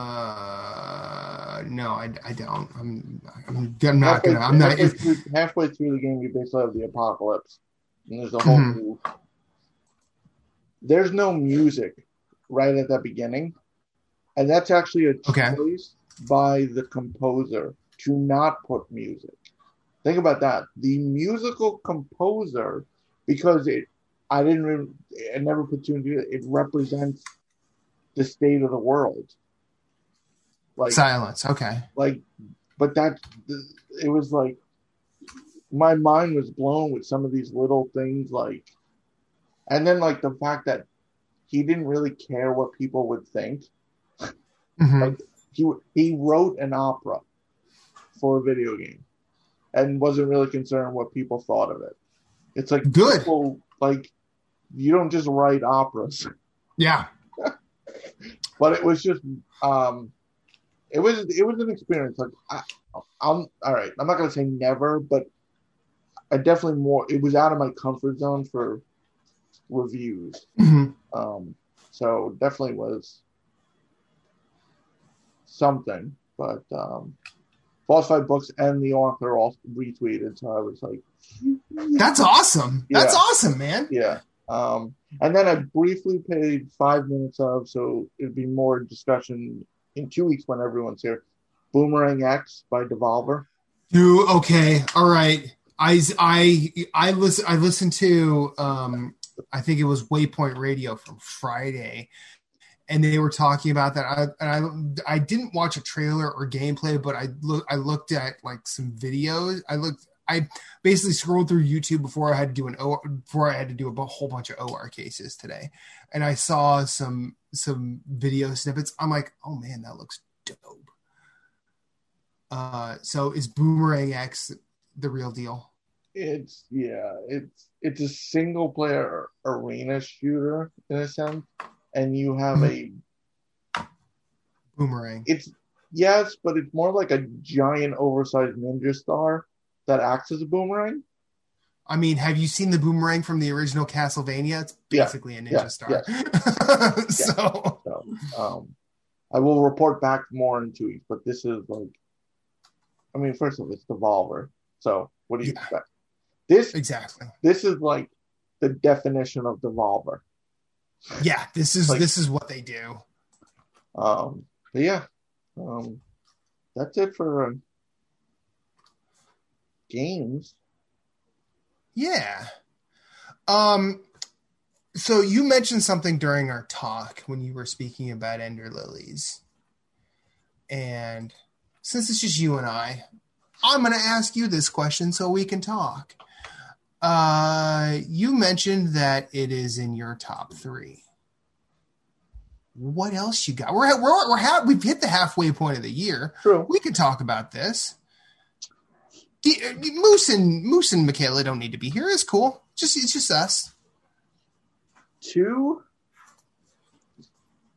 Uh, no, I, I don't. I'm I'm, I'm not halfway, gonna. I'm not. halfway, If, through, halfway through the game, you basically have the apocalypse, and there's a whole Mhm. new. There's no music right at the beginning, and that's actually a Okay. choice by the composer to not put music. Think about that. The musical composer, because it, I didn't, really, I never put two and two. It represents the state of the world. Like silence. Okay. like but that it was like my mind was blown with some of these little things like and then like the fact that he didn't really care what people would think Mhm. Like, he he wrote an opera for a video game and wasn't really concerned what people thought of it it's like Good. people like you don't just write operas Yeah. but it was just um it was it was an experience like I, i'm all right i'm not gonna say never but i definitely more it was out of my comfort zone for reviews Mhm. um so definitely was something but um boss fight books and the author all retweeted so i was like That's awesome. That's awesome, man. yeah. Um, and then I briefly paid five minutes of, so it'd be more discussion in two weeks when everyone's here. Boomerang X by Devolver. Dude, okay, all right. I I I listen. I listened to. Um, I think it was Waypoint Radio from Friday, and they were talking about that. I and I I didn't watch a trailer or gameplay, but I look I looked at like some videos. I looked. I basically scrolled through YouTube before I had to do an O before I had to do a whole bunch of OR cases today, and I saw some some video snippets. I'm like, oh man, that looks dope. Uh, so is Boomerang X the real deal? It's yeah, it's it's a single player arena shooter in a sense, and you have a Boomerang. it's yes, but it's more like a giant oversized ninja star that acts as a boomerang. I mean, have you seen the boomerang from the original Castlevania? It's Yeah. basically a ninja Yeah. star. so So um, I will report back more in two weeks, but this is like, I mean, first of all, it's Devolver. So what do you Yeah. expect? This exactly. this is like the definition of Devolver. Yeah, this is Like- this is what they do. Um, but yeah, um, that's it for uh, games. Yeah. Um so you mentioned something during our talk when you were speaking about Ender Lilies. And since it's just you and I, I'm going to ask you this question so we can talk. Uh you mentioned that it is in your top 3. What else you got? We're we're, we're ha- we've hit the halfway point of the year True. we could talk about this. Moose and Moose and Michaela don't need to be here. It's cool. Just it's just us. Two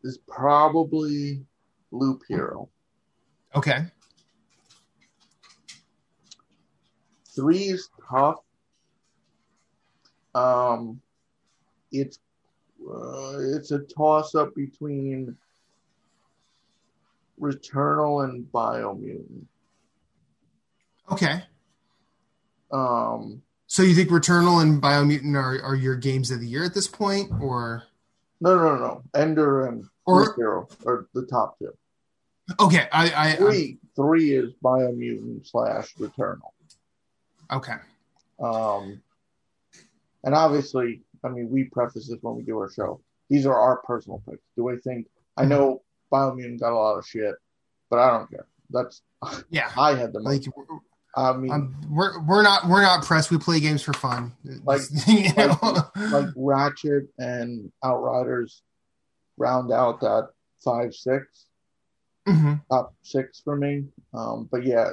is probably Loop Hero. Okay. Three is tough. Um, it's uh, it's a toss up between Returnal and Biomutant. Okay. Um, So you think Returnal and Biomutant are, are your games of the year at this point, or no, no, no. Ender and Or- Hero are the top two. okay? I I, I Three, three is Biomutant slash Returnal. okay. Um, and obviously, I mean, we preface this when we do our show. These are our personal picks. Do I think? I know Biomutant got a lot of shit, but I don't care. That's Yeah. I had the. Like I mean, Um, we're we're not we're not pressed. We play games for fun. Like- you know? like Ratchet and Outriders round out that five six Mhm. top six for me. Um, but yeah,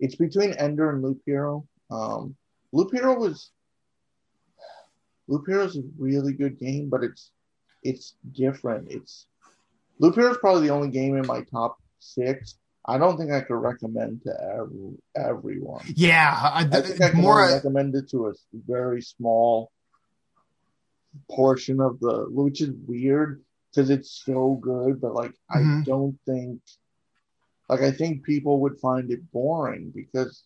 it's between Ender and Loop Hero. Um, Loop Hero was Loop Hero is a really good game, but it's it's different. It's Loop Hero is probably the only game in my top six. I don't think I could recommend to every, everyone. Yeah, I, I think I can more. only recommend it to a very small portion of the, which is weird because it's so good. But like, I Mhm. don't think, like, I think people would find it boring because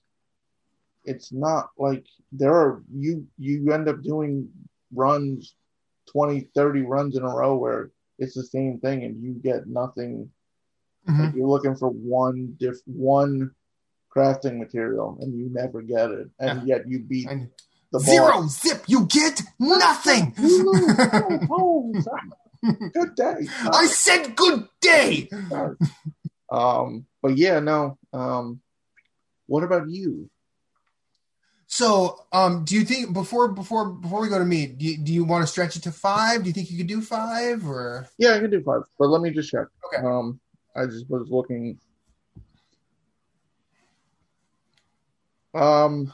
it's not like there are you you end up doing runs 20 30 runs in a row where it's the same thing and you get nothing Mhm. like you're looking for one diff one crafting material and you never get it, and yet you beat And the zero boss. zip. You get nothing. Oh, good day. I said good day. um, but yeah, no. Um, what about you? So, um, do you think before before before we go to me, do you, do you want to stretch it to five? Do you think you could do five or? Yeah, I can do five, but let me just check. Okay. Um, I just was looking. Um.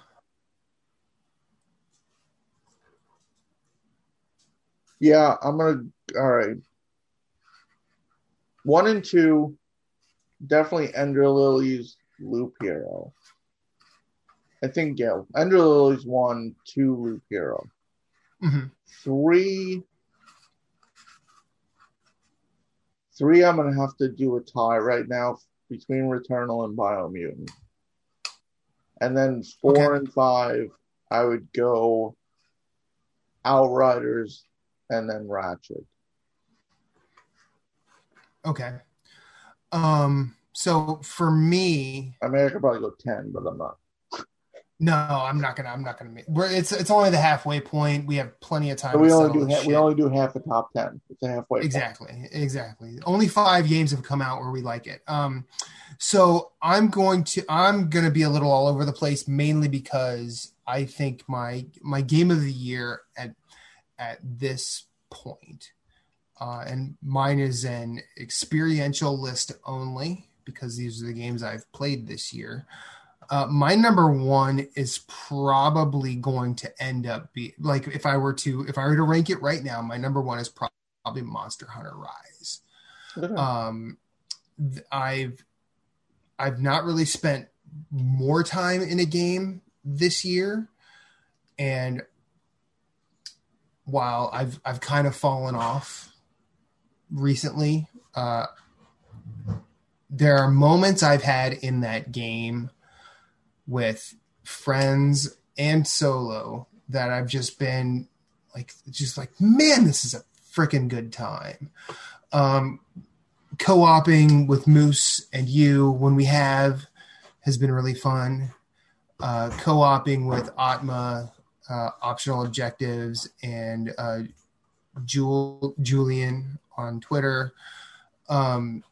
Yeah, I'm gonna. All right. One and two, definitely Ender Lily's Loop Hero. I think yeah, Ender Lily's one, two Loop Hero, Mhm. three. Three, I'm gonna have to do a tie right now between Returnal and Biomutant. And then four Okay. and five, I would go Outriders and then Ratchet. Okay. Um. So for me, I mean, I could probably go ten, but I'm not. No, I'm not gonna. I'm not gonna. Make, we're, it's it's only the halfway point. We have plenty of time. We only do ha- we only do half the top ten. It's a halfway. point. exactly exactly only five games have come out where we like it um so i'm going to i'm going to be a little all over the place mainly because i think my my game of the year at at this point uh and mine is an experiential list only because these are the games i've played this year uh, my number one is probably going to end up be like if I were to if I were to rank it right now, my number one is probably Monster Hunter Rise. Um, I've I've not really spent more time in a game this year, and while I've I've kind of fallen off recently, uh, there are moments I've had in that game with friends and solo that I've just been like just like man this is a freaking good time. Um co-oping with moose and you when we have has been really fun. Uh co-oping with atma uh optional objectives and uh julian on twitter um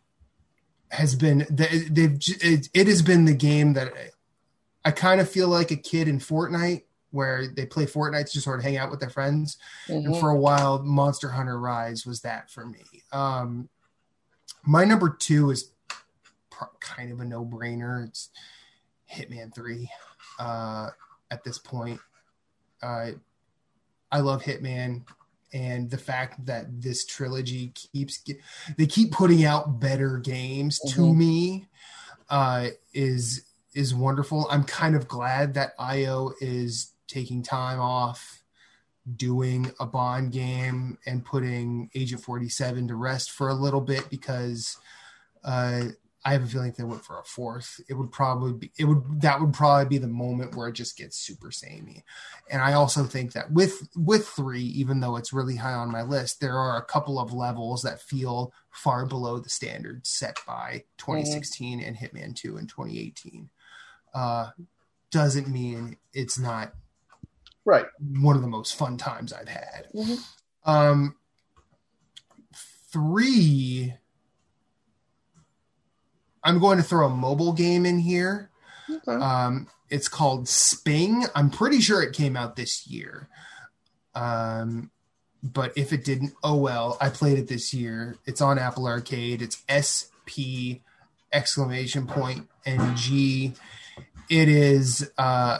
has been they- they've it, it has been the game that I kind of feel like a kid in Fortnite where they play Fortnite to just sort of hang out with their friends. And Mhm. for a while, Monster Hunter Rise was that for me. Um, my number two is pro- kind of a no brainer. It's Hitman 3 uh, at this point. Uh, I love Hitman. And the fact that this trilogy keeps they keep putting out better games to Mhm. me uh, is is wonderful. I'm kind of glad that IO is taking time off doing a Bond game and putting Agent 47 to rest for a little bit because uh, I have a feeling if they went for a fourth, it would probably be it would that would probably be the moment where it just gets super samey. And I also think that with with three, even though it's really high on my list, there are a couple of levels that feel far below the standards set by 2016 and Hitman 2 in 2018. Uh, doesn't mean it's not Right. one of the most fun times I've had. Mhm. Um, three. I'm going to throw a mobile game in here. Okay. Um, it's called Sping. I'm pretty sure it came out this year. Um, but if it didn't, oh well. I played it this year. It's on Apple Arcade. It's SP exclamation point NG. It is uh,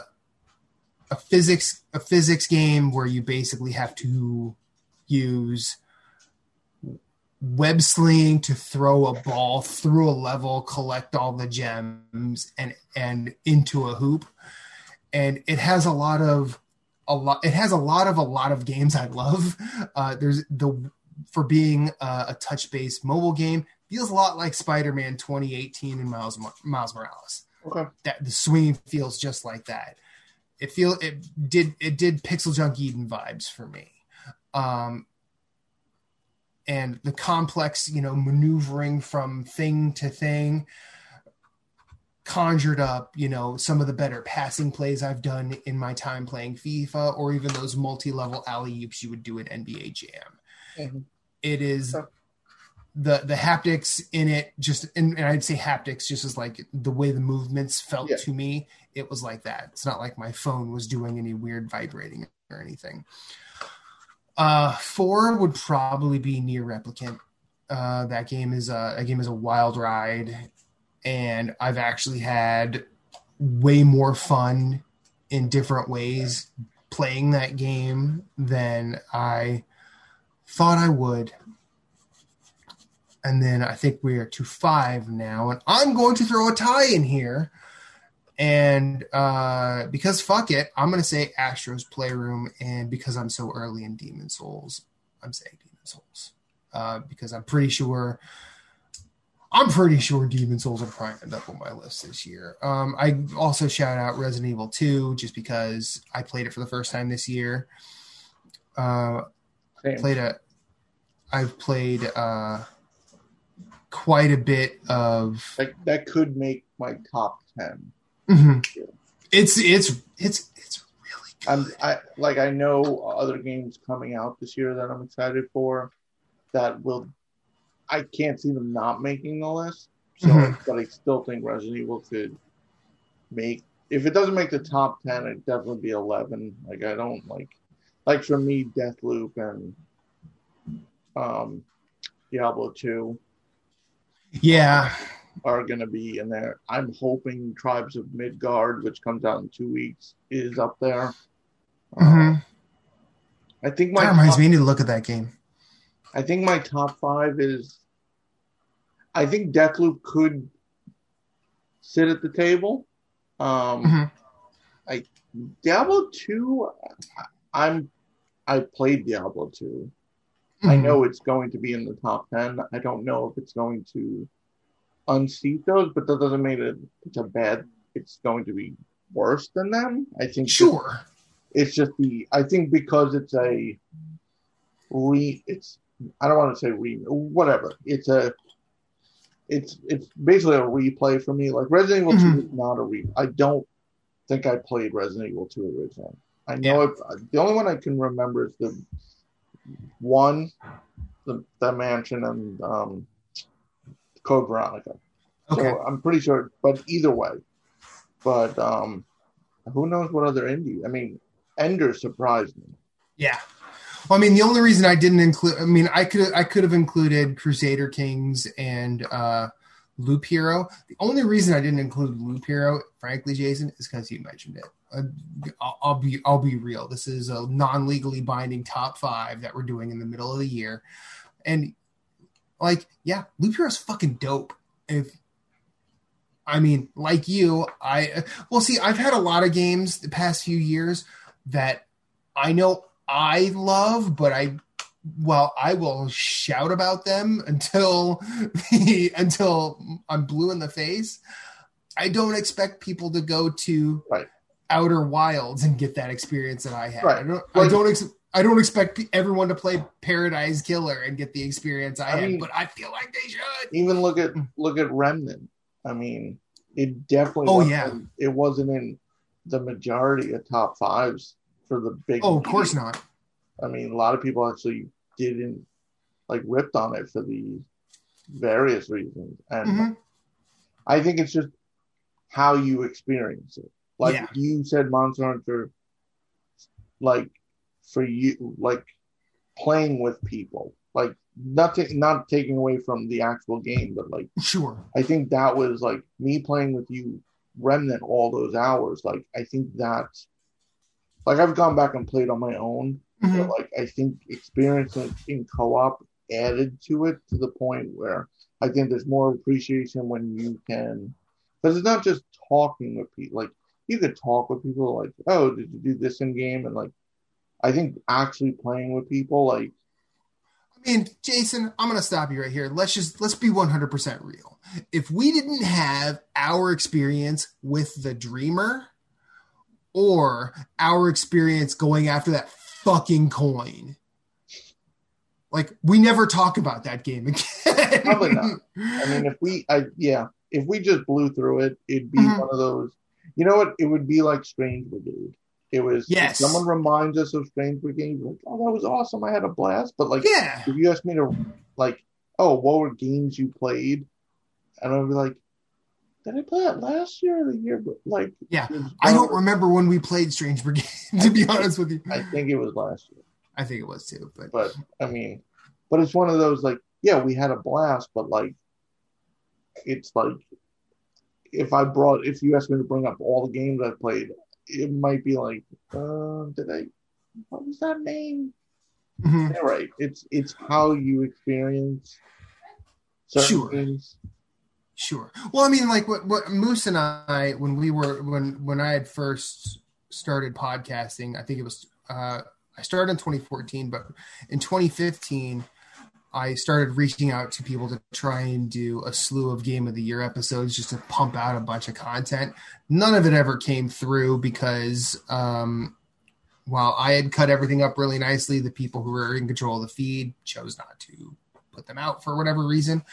a physics a physics game where you basically have to use web slinging to throw a ball through a level, collect all the gems, and and into a hoop. And it has a lot of a lot. It has a lot of a lot of games I love. Uh, there's the for being uh, a touch based mobile game feels a lot like Spider Man 2018 and Miles Miles Morales. Okay. That the swinging feels just like that. It feel it did it did Pixel Junk Eden vibes for me. Um, and the complex, you know, maneuvering from thing to thing conjured up, you know, some of the better passing plays I've done in my time playing FIFA, or even those multi-level alley oops you would do at NBA Jam. Mhm. It is Okay. The the haptics in it just and, and I'd say haptics just as like the way the movements felt Yeah. to me, it was like that. It's not like my phone was doing any weird vibrating or anything. Uh, four would probably be NieR Replicant. Uh, that game is a, a game is a wild ride, and I've actually had way more fun in different ways playing that game than I thought I would. And then I think we are to five now, and I'm going to throw a tie in here. And uh, because fuck it, I'm going to say Astro's Playroom. And because I'm so early in Demon's Souls, I'm saying Demon's Souls. Uh, because I'm pretty sure, I'm pretty sure Demon's Souls probably end up on my list this year. Um, I also shout out Resident Evil 2 just because I played it for the first time this year. Uh, Same. played a I've played uh quite a bit of That, that could make my top ten. Mhm. it's it's it's it's really I'm. I like I know other games coming out this year that I'm excited for that will I can't see them not making the list. So Mhm. but I still think Resident Evil could make if it doesn't make the top ten, it'd definitely be eleven. Like I don't like like for me Deathloop and um Diablo two yeah are going to be in there. I'm hoping Tribes of Midgard, which comes out in two weeks, is up there. Uh, I think my that reminds top, me I need to look at that game I think my top five is. I think Deathloop could sit at the table. Um, Mhm. Diablo two, I'm. I played Diablo two. I Mhm. know it's going to be in the top 10. I don't know if it's going to unseat those, but that doesn't mean it, it's a bad, it's going to be worse than them. I think sure it's just the, I think because it's a re, it's, I don't want to say re, whatever. It's a, it's, it's basically a replay for me. Like Resident Evil 2 is not a re, I don't think I played Resident Evil 2 originally. I know it, the only one I can remember is the one, the, the mansion and um, Code Veronica. okay So I'm pretty sure, but either way, but um, who knows what other indie? I mean, Ender surprised me. yeah well, I mean the only reason I didn't include I mean I could I could have included Crusader Kings and uh Loop Hero. The only reason I didn't include Loop Hero, frankly, Jason, is because you mentioned it. Uh, I'll, be I'll be real. This is a non-legally binding top five that we're doing in the middle of the year, and like, yeah, Loop Hero's fucking dope. If I mean, like you, I well, see, I've had a lot of games the past few years that I know I love, but I well, I will shout about them until until I'm blue in the face. I don't expect people to go to Right. Outer Wilds and get that experience that I had. Right. I don't. I don't. Ex- I don't expect pe- everyone to play Paradise Killer and get the experience I, I had, mean- but I feel like they should. Even look at look at Remnant. I mean, it definitely. Oh, yeah. it wasn't in the majority of top fives for the big. Oh, of course not. I mean, a lot of people actually didn't like ripped on it for the various reasons, and Mhm. I think it's just how you experience it. Like Yeah. you said, Monster Hunter, like for you, like playing with people, like not nothing, not taking away from the actual game, but like Sure. I think that was like me playing with you, Remnant, all those hours. Like I think that, like I've gone back and played on my own, Mhm. but like I think experiencing in co-op added to it to the point where I think there's more appreciation when you can, because it's not just talking with people. Like you could talk with people, like, oh, did you do this in game? And like, I think actually playing with people, like, I mean, Jason, I'm going to stop you right here. Let's just let's be 100% real. If we didn't have our experience with the dreamer or our experience going after that fucking coin, like we never talk about that game again. Probably not. I mean, if we, I yeah, if we just blew through it, it'd be Mhm. one of those. You know what? It would be like Strange Brigade. It was. Yes. someone reminds us of Strange Brigade. Like, oh, that was awesome! I had a blast. But like, yeah. if you ask me to, like, oh, what were games you played, and I'd be like, did I play that last year or the year? But like, Yeah. I don't remember when we played Strange Brigade, to be honest with you. I think it was last year. I think it was too, but But I mean, but it's one of those like, yeah, we had a blast, but like, it's like, if I brought, if you asked me to bring up all the games I played, it might be like, uh, did I? What was that name? Mhm. You're right. It's it's how you experience certain Sure. things. Sure. Well, I mean, like what, what Moose and I, when we were when when I had first started podcasting, I think it was uh, I started in 2014, but in 2015, I started reaching out to people to try and do a slew of Game of the Year episodes just to pump out a bunch of content. None of it ever came through because um, while I had cut everything up really nicely, the people who were in control of the feed chose not to put them out for whatever reason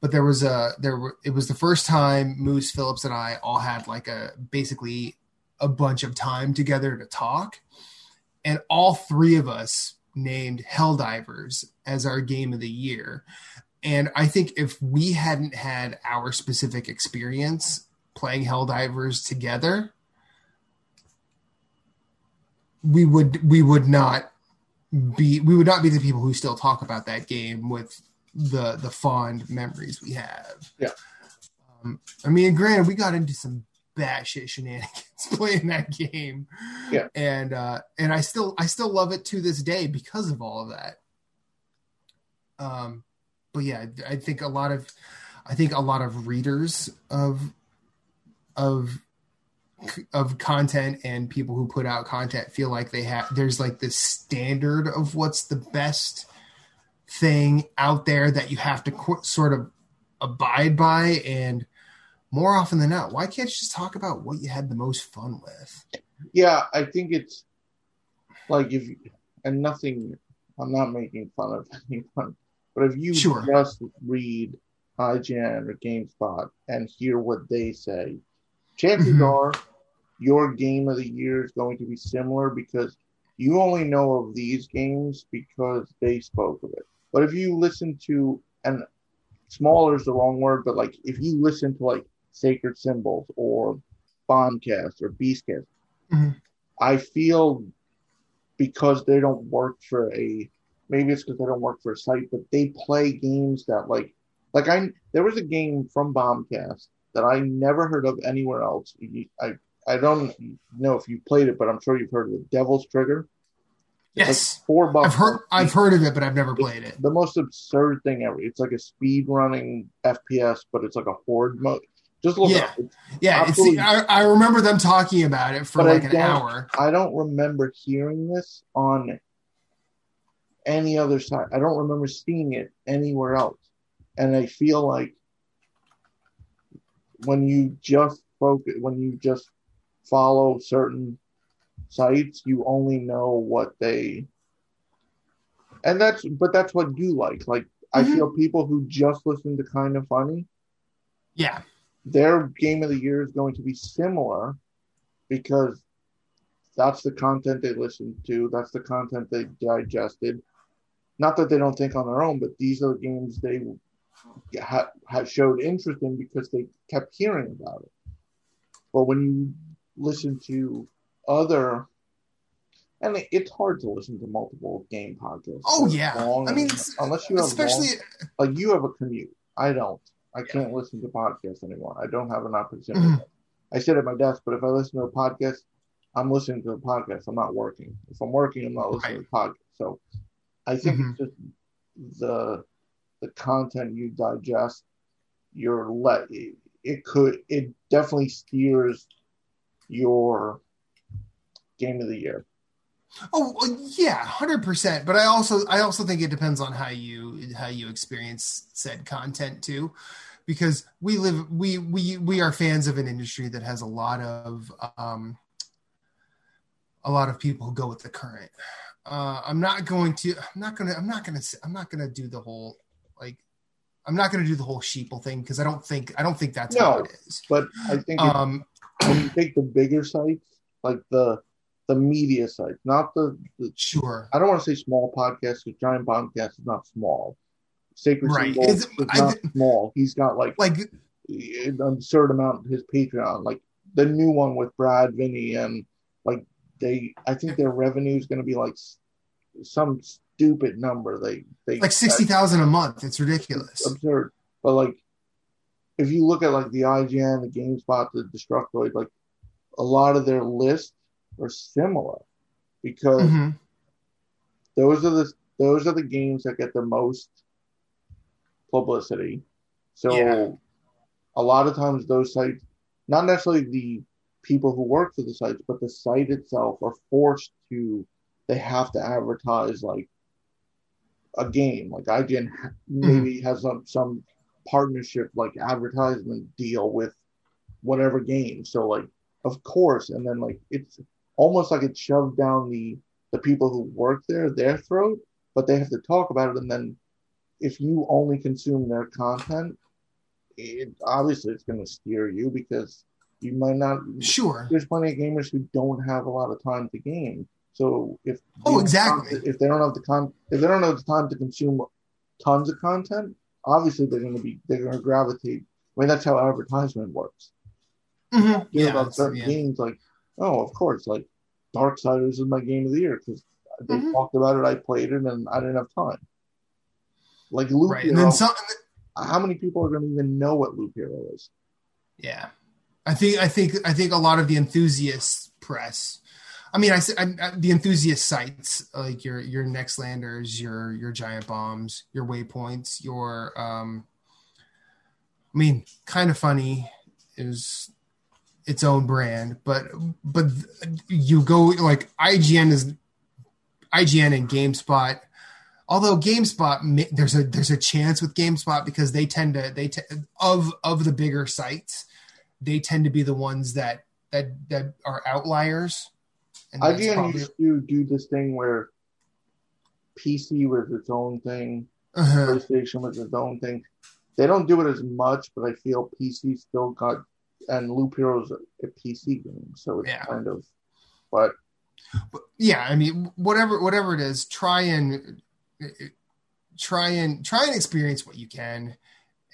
but there was a there were it was the first time Moose Phillips and I all had like a basically a bunch of time together to talk, and all three of us named Helldivers as our game of the year. And I think if we hadn't had our specific experience playing Helldivers together, we would we would not be we would not be the people who still talk about that game with the the fond memories we have. Yeah. Um, I mean, granted, we got into some batshit shenanigans playing that game. Yeah. And uh, and I still I still love it to this day because of all of that. Um, but yeah, I think a lot of I think a lot of readers of of of content and people who put out content feel like they have there's like this standard of what's the best thing out there that you have to qu- sort of abide by and more often than not why can't you just talk about what you had the most fun with Yeah, I think it's like if and nothing. I'm not making fun of anyone, but if you Sure. just read IGN or GameSpot and hear what they say, chances Mhm. are your game of the year is going to be similar because you only know of these games because they spoke of it. But if you listen to and smaller is the wrong word, but like if you listen to like Sacred Symbols or Bombcast or Beastcast, Mhm. I feel because they don't work for a maybe it's because they don't work for a site, but they play games that like like I there was a game from Bombcast that I never heard of anywhere else. I I don't know if you played it, but I'm sure you've heard of it. Devil Daggers. Yes like four bucks. i've heard i've heard of it but i've never played it the most absurd thing ever. It's like a speed running FPS, but it's like a horde mode. Just look Yeah. yeah Absolutely. I, I remember them talking about it for But I like an hour I don't remember hearing this on any other site. I don't remember seeing it anywhere else. And I feel like when you just focus, when you just follow certain sites, you only know what they. And that's, but that's what you like. Like, I Mhm. feel people who just listen to Kind of Funny, yeah their game of the year is going to be similar because that's the content they listened to, that's the content they digested. Not that they don't think on their own, but these are the games they ha- have showed interest in because they kept hearing about it. But when you listen to other, and it- it's hard to listen to multiple game podcasts. Oh yeah, long I mean, unless you have especially long- like you have a commute. I don't. I Yeah. can't listen to podcasts anymore. I don't have an opportunity. Mhm. I sit at my desk, but if I listen to a podcast, I'm listening to a podcast. I'm not working. If I'm working, I'm not listening to a podcast. So I think Mhm. it's just the the content you digest. You're let it, it could it definitely steers your game of the year. Oh yeah, hundred percent. But I also I also think it depends on how you how you experience said content too, because we live we we we are fans of an industry that has a lot of um a lot of people who go with the current. Uh, I'm not going to I'm not gonna I'm not gonna I'm not gonna do the whole like I'm not gonna do the whole sheeple thing because I don't think I don't think that's how No. it is. But I think Um, when you take the bigger sites, like the the media sites, not the, the sure. I don't want to say small podcast because Giant Podcast is not small. Sacred Right. Symbol Is I not thi- small. He's got like Like an absurd amount of his Patreon. Like the new one with Brad, Vinny, and like they, I think their revenue is going to be like some stupid number. They they like sixty thousand a month. It's ridiculous. absurd. But like, if you look at like the IGN, the GameSpot, the Destructoid, like a lot of their lists are similar because Mhm. those are the those are the games that get the most publicity. So Yeah. a lot of times those sites, not necessarily the people who work for the sites, but the site itself are forced to they have to advertise like a game. Like IGN ha- maybe has some some partnership like advertisement deal with whatever game. So like of course, and then like it's almost like it shoved down the the people who work there their throat, but they have to talk about it. And then if you only consume their content, it obviously it's going to steer you because you might not. Sure. There's plenty of gamers who don't have a lot of time to game. So if Oh, exactly. if they don't have the con if they don't have the time to consume tons of content, obviously they're going to be they're going to gravitate. I mean that's how advertisement works Mhm. Yeah, about certain yeah. games like, oh, of course, like Darksiders is my game of the year because they Mhm. talked about it, I played it, and I didn't have time. Like Loop Right. And Hero, then some. how many people are going to even know what Loop Hero is? Yeah, I think I think I think a lot of the enthusiast press. I mean, I, s- I- I- the enthusiast sites like your your Nextlanders, your your Giant Bombs, your Waypoints, your um. I mean, kind of funny is its own brand, but but you go like IGN is IGN and GameSpot. Although GameSpot, there's a there's a chance with GameSpot because they tend to they te- of of the bigger sites, they tend to be the ones that that that are outliers. And IGN probably- used to do this thing where PC was its own thing, Uh-huh. PlayStation was its own thing. They don't do it as much, but I feel PC still got, and Loop Hero's a, a PC game, so it's Yeah. kind of, but But, yeah, I mean, whatever whatever it is, try and try and try and experience what you can,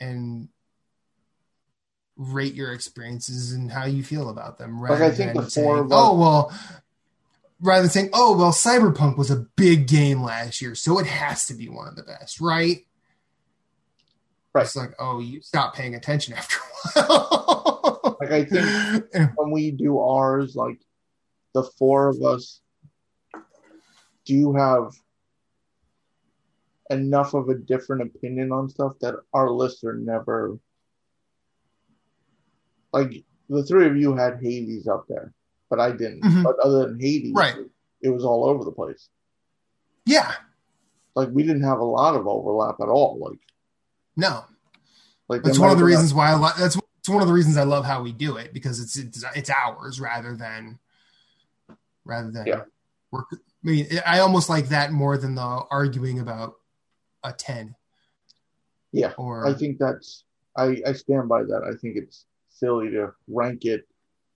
and rate your experiences and how you feel about them. Like, I Rather think than saying, "Oh well," rather than saying, "Oh well," Cyberpunk was a big game last year, so it has to be one of the best, right? Right. It's like, oh, you stop paying attention after a while. Like, I think- when we do ours, like the four of us do have enough of a different opinion on stuff that our lists are never like the three of you had Hades up there, but I didn't. Mhm. But other than Hades, Right. it was all over the place. yeah, Like we didn't have a lot of overlap at all. Like no, like that's one of the have been a- reasons why I love. That's it's one of the reasons I love how we do it because it's it's, it's ours rather than rather than Yeah. work. I mean, I almost like that more than the arguing about a ten. Yeah, or I think that's I, I stand by that. I think it's silly to rank it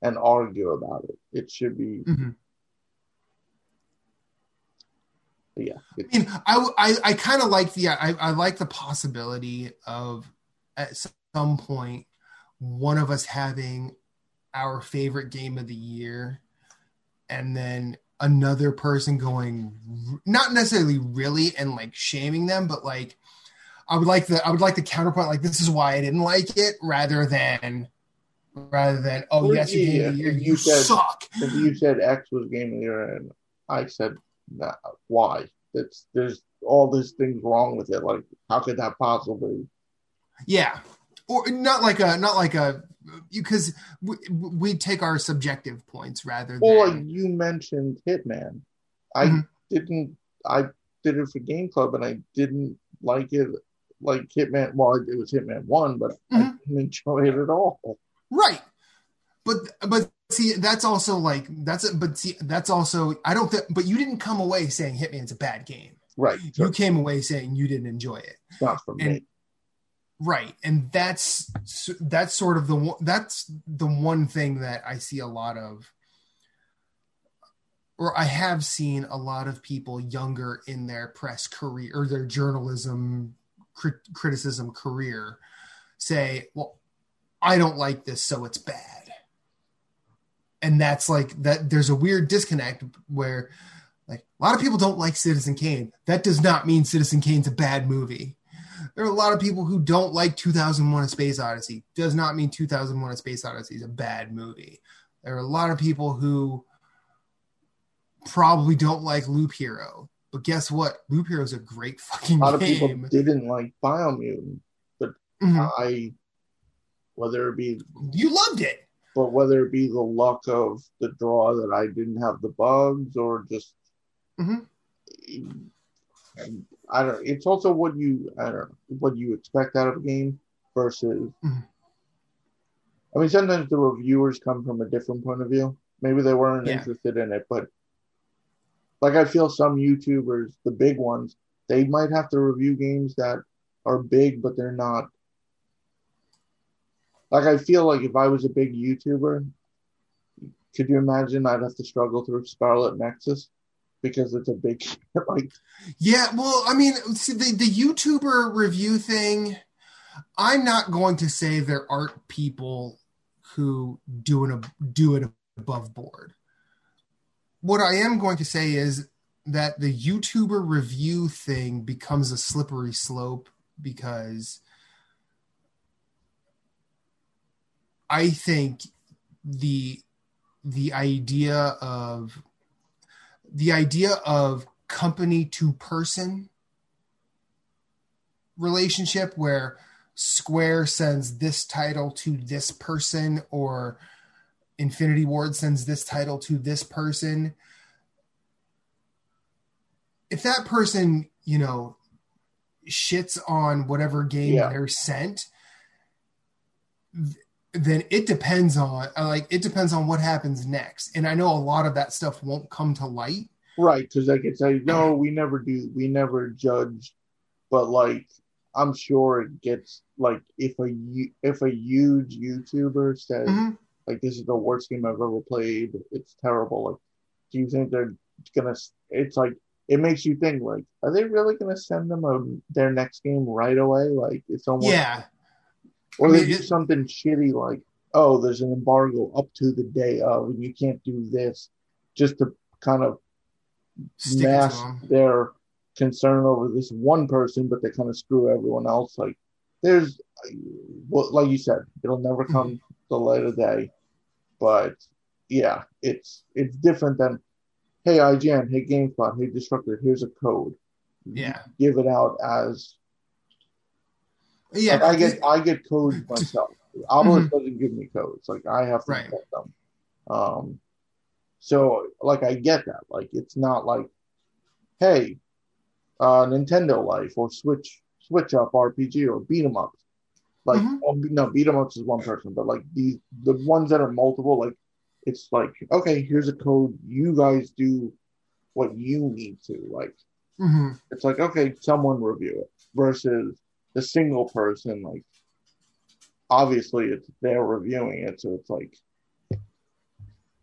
and argue about it. It should be Mhm. yeah. I mean, I I, I kind of like the I, I like the possibility of at some point one of us having our favorite game of the year and then another person going not necessarily really and like shaming them but like i would like the i would like the counterpoint like this is why i didn't like it rather than rather than oh yes you yeah, game of the year you, you said- suck if you said X was game of the year and I said nah, why? It's there's all these things wrong with it. Like how could that possibly? yeah or not like a not like a because we, we take our subjective points rather than Well, you mentioned Hitman. I Mhm. didn't. I did it for Game Club and I didn't like it. Like Hitman. Well, it was Hitman One, but I Mhm. didn't enjoy it at all. Right. But but see that's also like that's a, but see that's also I don't think but you didn't come away saying Hitman's a bad game. Right. You came away saying you didn't enjoy it. not for me. Right. And that's that's sort of the one that's the one thing that I see a lot of or I have seen a lot of people younger in their press career or their journalism crit- criticism career say, "Well, I don't like this, so it's bad." And that's like that. There's a weird disconnect where, like, a lot of people don't like Citizen Kane. That does not mean Citizen Kane's a bad movie. There are a lot of people who don't like 2001: A Space Odyssey. Does not mean 2001: A Space Odyssey is a bad movie. There are a lot of people who probably don't like Loop Hero. But guess what? Loop Hero is a great fucking A lot of people didn't like Biomutant. Mhm. I, whether it be, You loved it. but whether it be the luck of the draw that I didn't have the bugs or just, Mhm. I don't. It's also what you I don't know, what you expect out of a game versus. Mhm. I mean, sometimes the reviewers come from a different point of view. Maybe they weren't Yeah. interested in it, but like I feel some YouTubers, the big ones, they might have to review games that are big, but they're not. Like I feel like if I was a big YouTuber, could you imagine I'd have to struggle through Scarlet Nexus because it's a big like Yeah, well, I mean, see, the, the YouTuber review thing, I'm not going to say there aren't people who do it, do it above board. What I am going to say is that the YouTuber review thing becomes a slippery slope because I think the the idea of the idea of company to person relationship where Square sends this title to this person or Infinity Ward sends this title to this person. If that person, you know, shits on whatever game Yeah. they're sent, then it depends on uh, like it depends on what happens next. And I know a lot of that stuff won't come to light. Right, because they could say, no, we never do, we never judge, but like, I'm sure it gets like if a if a huge YouTuber says Mhm. like this is the worst game I've ever played, it's terrible. Like, do you think they're gonna? It's like it makes you think like, are they really gonna send them a, their next game right away? Like, it's almost Yeah. Or they do something shitty like, oh, there's an embargo up to the day of, and you can't do this, just to kind of Stick it to mask their concern over this one person, but they kind of screw everyone else. Like there's, well, like you said, it'll never Mm-hmm. come to the light of day. But yeah, it's it's different than, hey IGN, hey GameSpot, hey Destructoid, here's a code. Yeah. Give it out as Yeah. like, I get I get codes myself. Obelisk Mhm. doesn't give me codes. Like I have to Right. get them. Um, so like I get that. Like it's not like, hey, uh, Nintendo Life or Switch Switch Up RPG or beat 'em ups. Like Mhm. oh, no, beat 'em ups is one person, but like these the ones that are multiple, like it's like okay, here's a code. You guys do what you need to. Like Mhm. it's like okay, someone review it versus the single person. Like obviously, it's they're reviewing it, so it's like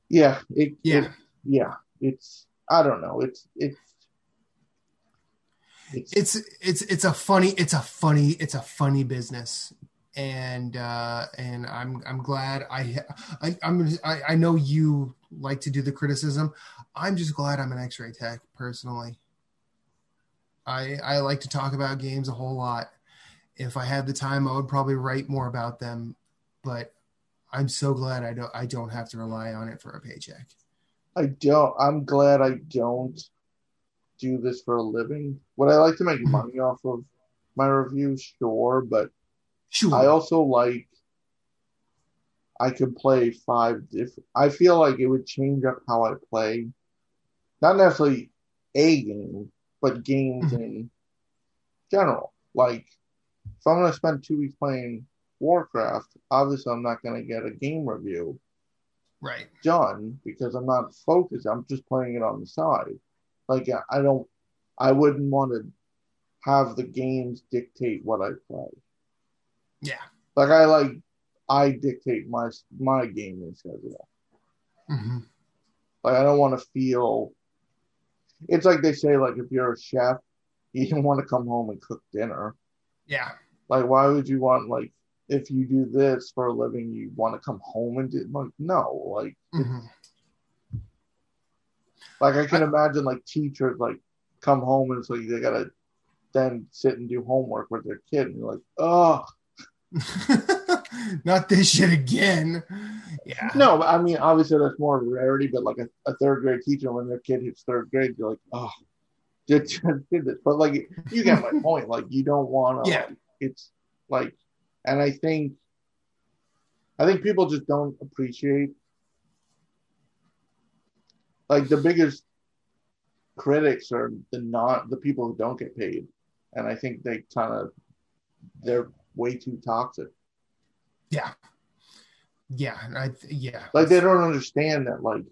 yeah, it, Yeah. it- yeah. It's I don't know. It's it's it's, it's it's it's a funny it's a funny it's a funny business and uh, and I'm I'm glad I, I I'm I, I know you like to do the criticism. I'm just glad I'm an X-ray tech personally. I I like to talk about games a whole lot. If I had the time, I would probably write more about them, but I'm so glad I don't I don't have to rely on it for a paycheck. I don't. I'm glad I don't do this for a living. Would I like to make Mhm. money off of my reviews? Sure, but Sure. I also like I could play five different. I feel like it would change up how I play, not necessarily a game, but games Mhm. in general. Like if I'm going to spend two weeks playing Warcraft, obviously I'm not going to get a game review right. done because I'm not focused. I'm just playing it on the side. Like I don't, I wouldn't want to have the games dictate what I play. Yeah. Like I like, I dictate my my gaming schedule. hmm Like I don't want to feel. It's like they say, like if you're a chef, you don't want to come home and cook dinner. Yeah. Like why would you want like if you do this for a living, you want to come home and do like no, like hmm Like I can imagine like teachers like come home and it's like they gotta then sit and do homework with their kid and you're like, oh Not this shit again. Yeah. no, I mean obviously that's more of a rarity, but like a, a third grade teacher when their kid hits third grade, you're like, oh just, just did this. But like you get my point. Like you don't wanna Yeah. like, it's like and I think I think people just don't appreciate like the biggest critics are the not the people who don't get paid and i think they kind of they're way too toxic Yeah. Yeah. I yeah. like they don't understand that like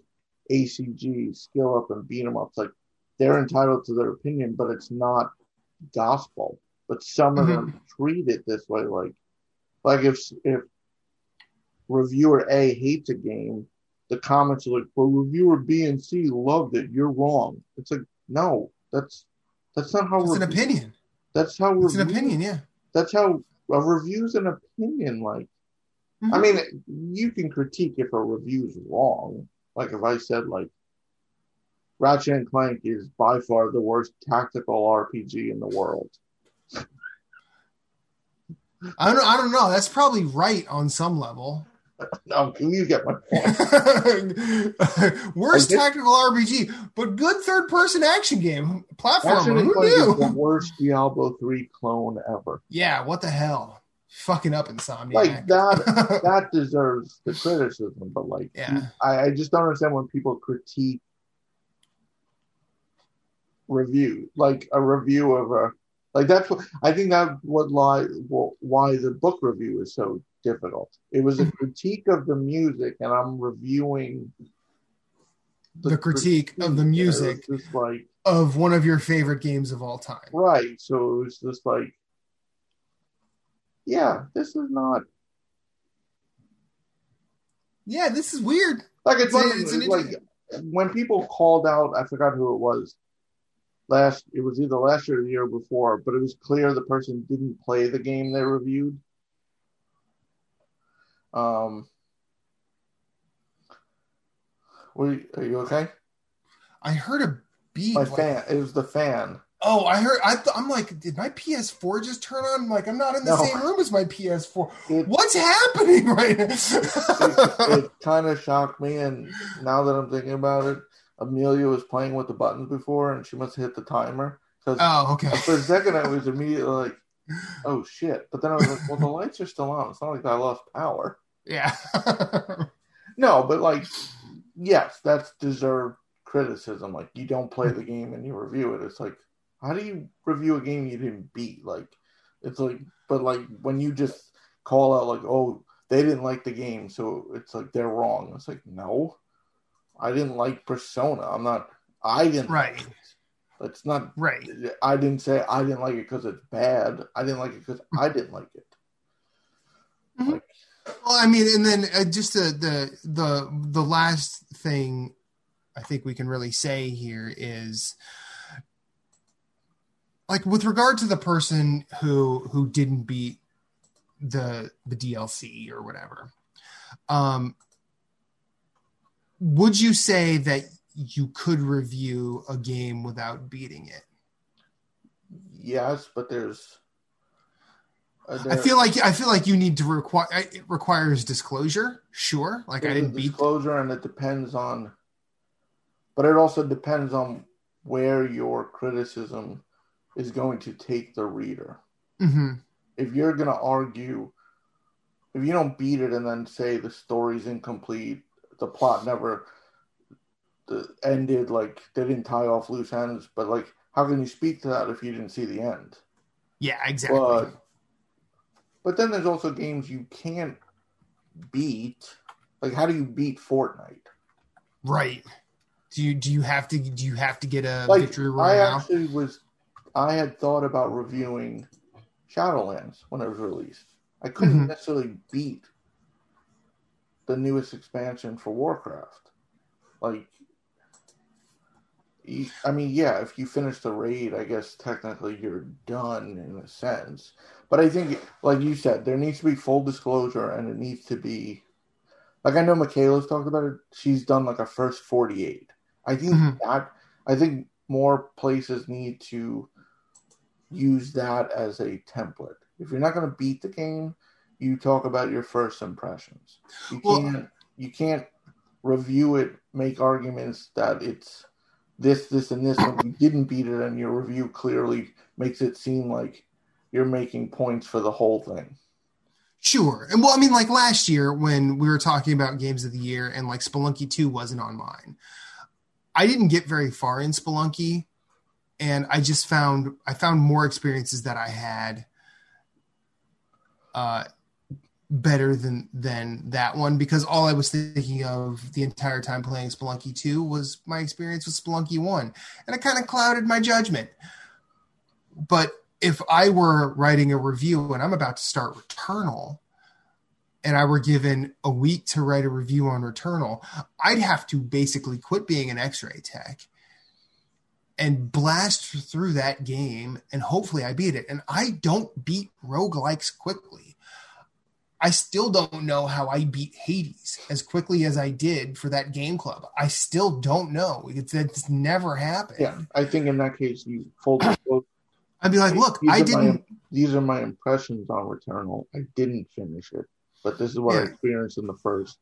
acg skill up and beat 'em ups like they're entitled to their opinion but it's not gospel but some of them treat it this way like like if if reviewer a hates a game the comments are like well reviewer b and c loved it you're wrong it's like no that's that's not how It's an opinion. that's how It's an opinion, yeah. that's how a review's an opinion like I Mhm. mean, you can critique if a review's wrong. Like if I said like Ratchet and Clank is by far the worst tactical RPG in the world. I don't I don't know. That's probably right on some level. No, you get my point. Worst did- tactical RPG, but good third person action game. Platformer. Who is the knew? worst Diablo 3 clone ever. Yeah, what the hell? Fucking up Insomniac. Like that that deserves the criticism, but like Yeah. I, I just don't understand when people critique review, like a review of a like that's what I think that what lie why the book review is so difficult. It was a mm-hmm. critique of the music, and I'm reviewing The critique of the music. like of one of your favorite games of all time. right, so it was just like, yeah, this is not Yeah, this is weird. Like it's, It's it's like when people called out, I forgot who it was. Last, it was either last year or the year before, but it was clear the person didn't play the game they reviewed. Um, were you, are you okay? I heard a beep. My like- fan, it was the fan. Oh, I heard. I th- I'm like, did my PS4 just turn on? I'm like, I'm not in the No. same room as my PS4. It, What's happening right it, now? it kind of shocked me, and now that I'm thinking about it, Amelia was playing with the buttons before, and she must have hit the timer because oh, okay. For a second, I was immediately like, "Oh shit!" But then I was like, "Well, the lights are still on. It's not like I lost power." Yeah. No, but like, yes, that's deserved criticism. Like, you don't play the game and you review it. It's like, how do you review a game you didn't beat? Like, it's like, but like when you just call out like, "Oh, they didn't like the game," so it's like they're wrong. It's like, no, I didn't like Persona. I'm not. I didn't. like Right. it. It's not right. I didn't say I didn't like it because it's bad. I didn't like it because I didn't like it. Well, I mean, and then uh, just the the the the last thing I think we can really say here is like with regard to the person who who didn't beat the the DLC or whatever. Um, would you say that you could review a game without beating it? Yes, but there's. uh, I feel like I feel like you need to require it requires disclosure. Sure, like I didn't beat. disclosure, and it depends on. But it also depends on where your criticism is going to take the reader. hmm if you're going to argue, if you don't beat it and then say the story's incomplete, the plot never the, ended, like they didn't tie off loose ends, but like, how can you speak to that if you didn't see the end? Yeah, exactly. But, but then there's also games you can't beat. Like, how do you beat Fortnite? right. Do you do you have to do you have to get a Like, victory I royale? actually was, I had thought about reviewing Shadowlands when it was released. I couldn't Mhm. necessarily beat the newest expansion for Warcraft. Like, I mean, yeah, if you finish the raid, I guess technically you're done in a sense. But I think, like you said, there needs to be full disclosure and it needs to be. Like I know Michaela's talked about it. She's done like a first 48. I think Mhm. that I think more places need to use that as a template. If you're not going to beat the game, you talk about your first impressions. You Well- can't you can't review it, make arguments that it's this, this, and this when you didn't beat it, and your review clearly makes it seem like you're making points for the whole thing. Sure. And well, I mean, like last year when we were talking about games of the year and like Spelunky 2 wasn't on mine, I didn't get very far in Spelunky. And I just found, I found more experiences that I had uh, better than, than that one because all I was thinking of the entire time playing Spelunky 2 was my experience with Spelunky 1. And it kind of clouded my judgment. But if I were writing a review and I'm about to start Returnal, and I were given a week to write a review on Returnal, I'd have to basically quit being an X-ray tech and blast through that game, and hopefully I beat it. And I don't beat roguelikes quickly. I still don't know how I beat Hades as quickly as I did for that game club. I still don't know. It's, it's never happened. Yeah, I think in that case you disclosure. I'd be like, look, These I didn't. these are my impressions on Returnal. I didn't finish it, but this is what I experienced in the first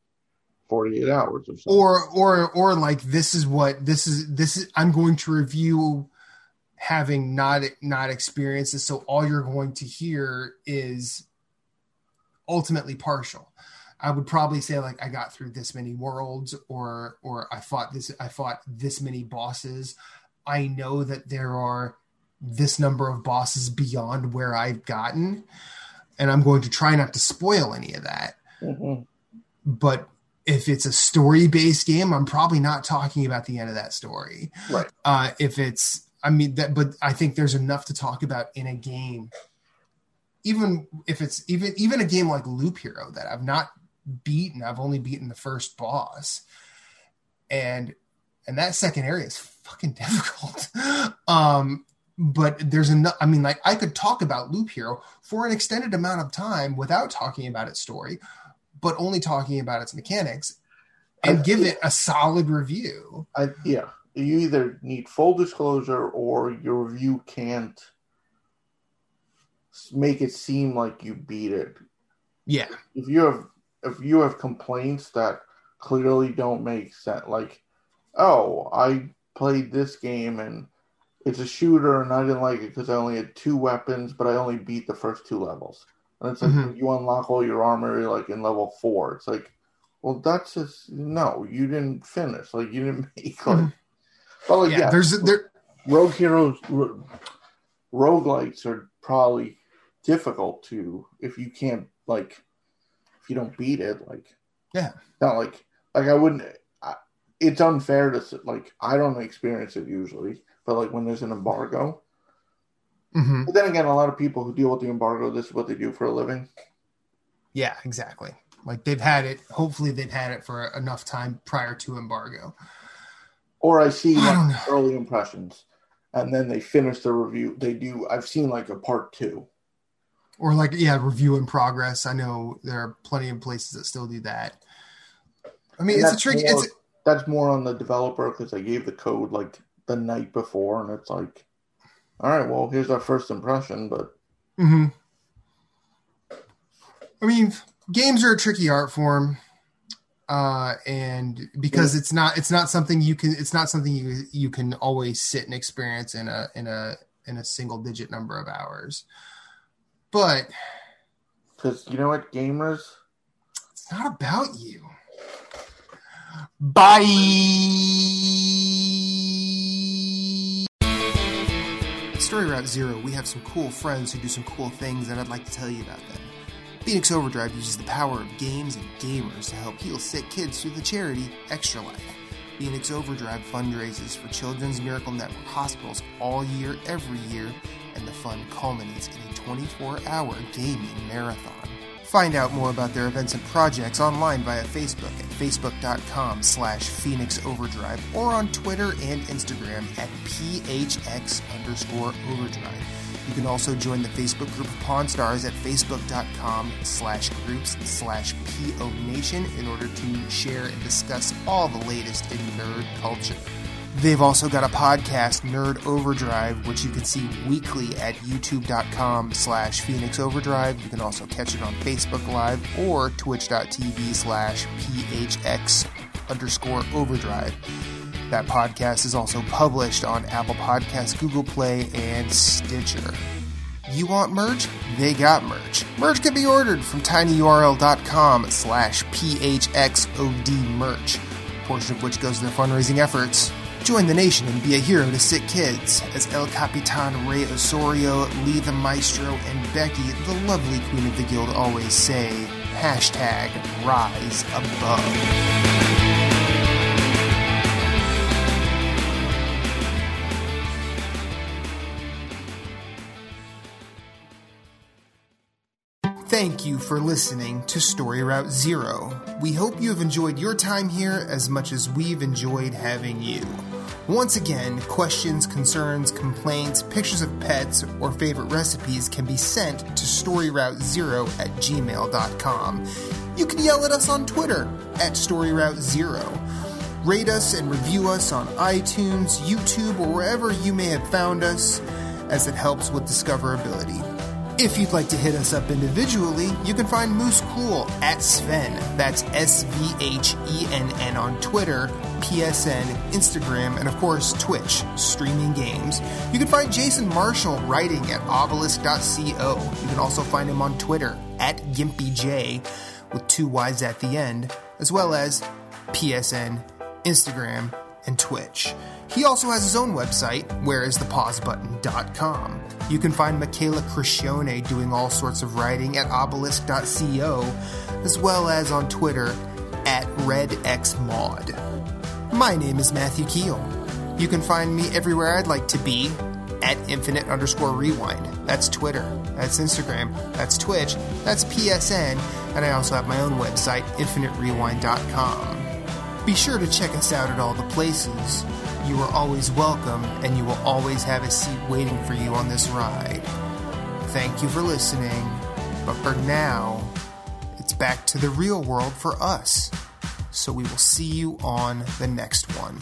48 hours or so. or or or like this is what this is this is i'm going to review having not not experienced this so all you're going to hear is ultimately partial i would probably say like i got through this many worlds or or i fought this i fought this many bosses i know that there are this number of bosses beyond where i've gotten and i'm going to try not to spoil any of that Mhm. but if it's a story based game, I'm probably not talking about the end of that story. Right. Uh, if it's, I mean, that, but I think there's enough to talk about in a game. Even if it's even even a game like Loop Hero that I've not beaten, I've only beaten the first boss, and and that second area is fucking difficult. um, but there's enough. I mean, like I could talk about Loop Hero for an extended amount of time without talking about its story, but only talking about its mechanics and I- give it a solid review. I, yeah, you either need full disclosure or your review can't make it seem like you beat it. Yeah, If you have if you have complaints that clearly don't make sense, like, oh, I played this game and it's a shooter and I didn't like it because I only had two weapons, but I only beat the first two levels. And it's like Mhm. you unlock all your armor like in level four. It's like, well, that's just no, you didn't finish. Like you didn't make like. Mhm. But like, yeah. yeah, There's there. Rogue Heroes, ro- roguelites are probably difficult to if you can't like if you don't beat it. Like, Yeah. not like like I wouldn't. I, it's unfair to like I don't experience it usually, but like when there's an embargo. Mhm. But then again, a lot of people who deal with the embargo, this is what they do for a living. Yeah, exactly. Like they've had it. Hopefully, they've had it for enough time prior to embargo. Or I see I early impressions, and then they finish the review. They do. I've seen like a part two, or like yeah, review in progress. I know there are plenty of places that still do that. I mean, And it's a tricky. more- It's That's more on the developer because they gave the code like the night before, and it's like, all right, well, here's our first impression, but hmm I mean, games are a tricky art form, uh, and because it's not it's not something you can it's not something you you can always sit and experience in a in a in a single digit number of hours. But because you know what, gamers, it's not about you. Bye. Story Route Zero, we have some cool friends who do some cool things, and I'd like to tell you about them. Phoenix Overdrive uses the power of games and gamers to help heal sick kids through the charity Extra Life. Phoenix Overdrive fundraises for Children's Miracle Network hospitals all year, every year, and the fun culminates in a 24 hour gaming marathon. Find out more about their events and projects online via Facebook at facebook.com slash Phoenix Overdrive or on Twitter and Instagram at PHX underscore Overdrive. You can also join the Facebook group of Pawn Stars at facebook.com slash groups slash PO Nation in order to share and discuss all the latest in nerd culture. They've also got a podcast, Nerd Overdrive, which you can see weekly at youtube.com slash Phoenix Overdrive. You can also catch it on Facebook Live or twitch.tv slash PHX underscore Overdrive. That podcast is also published on Apple Podcasts, Google Play, and Stitcher. You want merch? They got merch. Merch can be ordered from tinyurl.com slash phxod merch, a portion of which goes to their fundraising efforts. Join the nation and be a hero to sick kids, as El Capitan Ray Osorio, Lee the Maestro, and Becky, the lovely queen of the guild, always say, hashtag rise above. Thank you for listening to Story Route Zero. We hope you have enjoyed your time here as much as we've enjoyed having you. Once again, questions, concerns, complaints, pictures of pets, or favorite recipes can be sent to StoryRoute0 at gmail.com. You can yell at us on Twitter at StoryRoute0. Rate us and review us on iTunes, YouTube, or wherever you may have found us, as it helps with discoverability. If you'd like to hit us up individually, you can find Moose Cool at Svhenn. That's S V H E N N on Twitter, PSN, Instagram, and of course Twitch, streaming games. You can find Jason Marshall writing at obelisk.co. You can also find him on Twitter at GimpyJ with two Y's at the end, as well as PSN, Instagram, and Twitch. He also has his own website, whereisthepausebutton.com. You can find Michaela Crescione doing all sorts of writing at obelisk.co, as well as on Twitter at RedXMaud. My name is Matthew Keel. You can find me everywhere I'd like to be at infinite underscore rewind. That's Twitter, that's Instagram, that's Twitch, that's PSN, and I also have my own website, infiniterewind.com. Be sure to check us out at all the places. You are always welcome, and you will always have a seat waiting for you on this ride. Thank you for listening, but for now, it's back to the real world for us. So we will see you on the next one.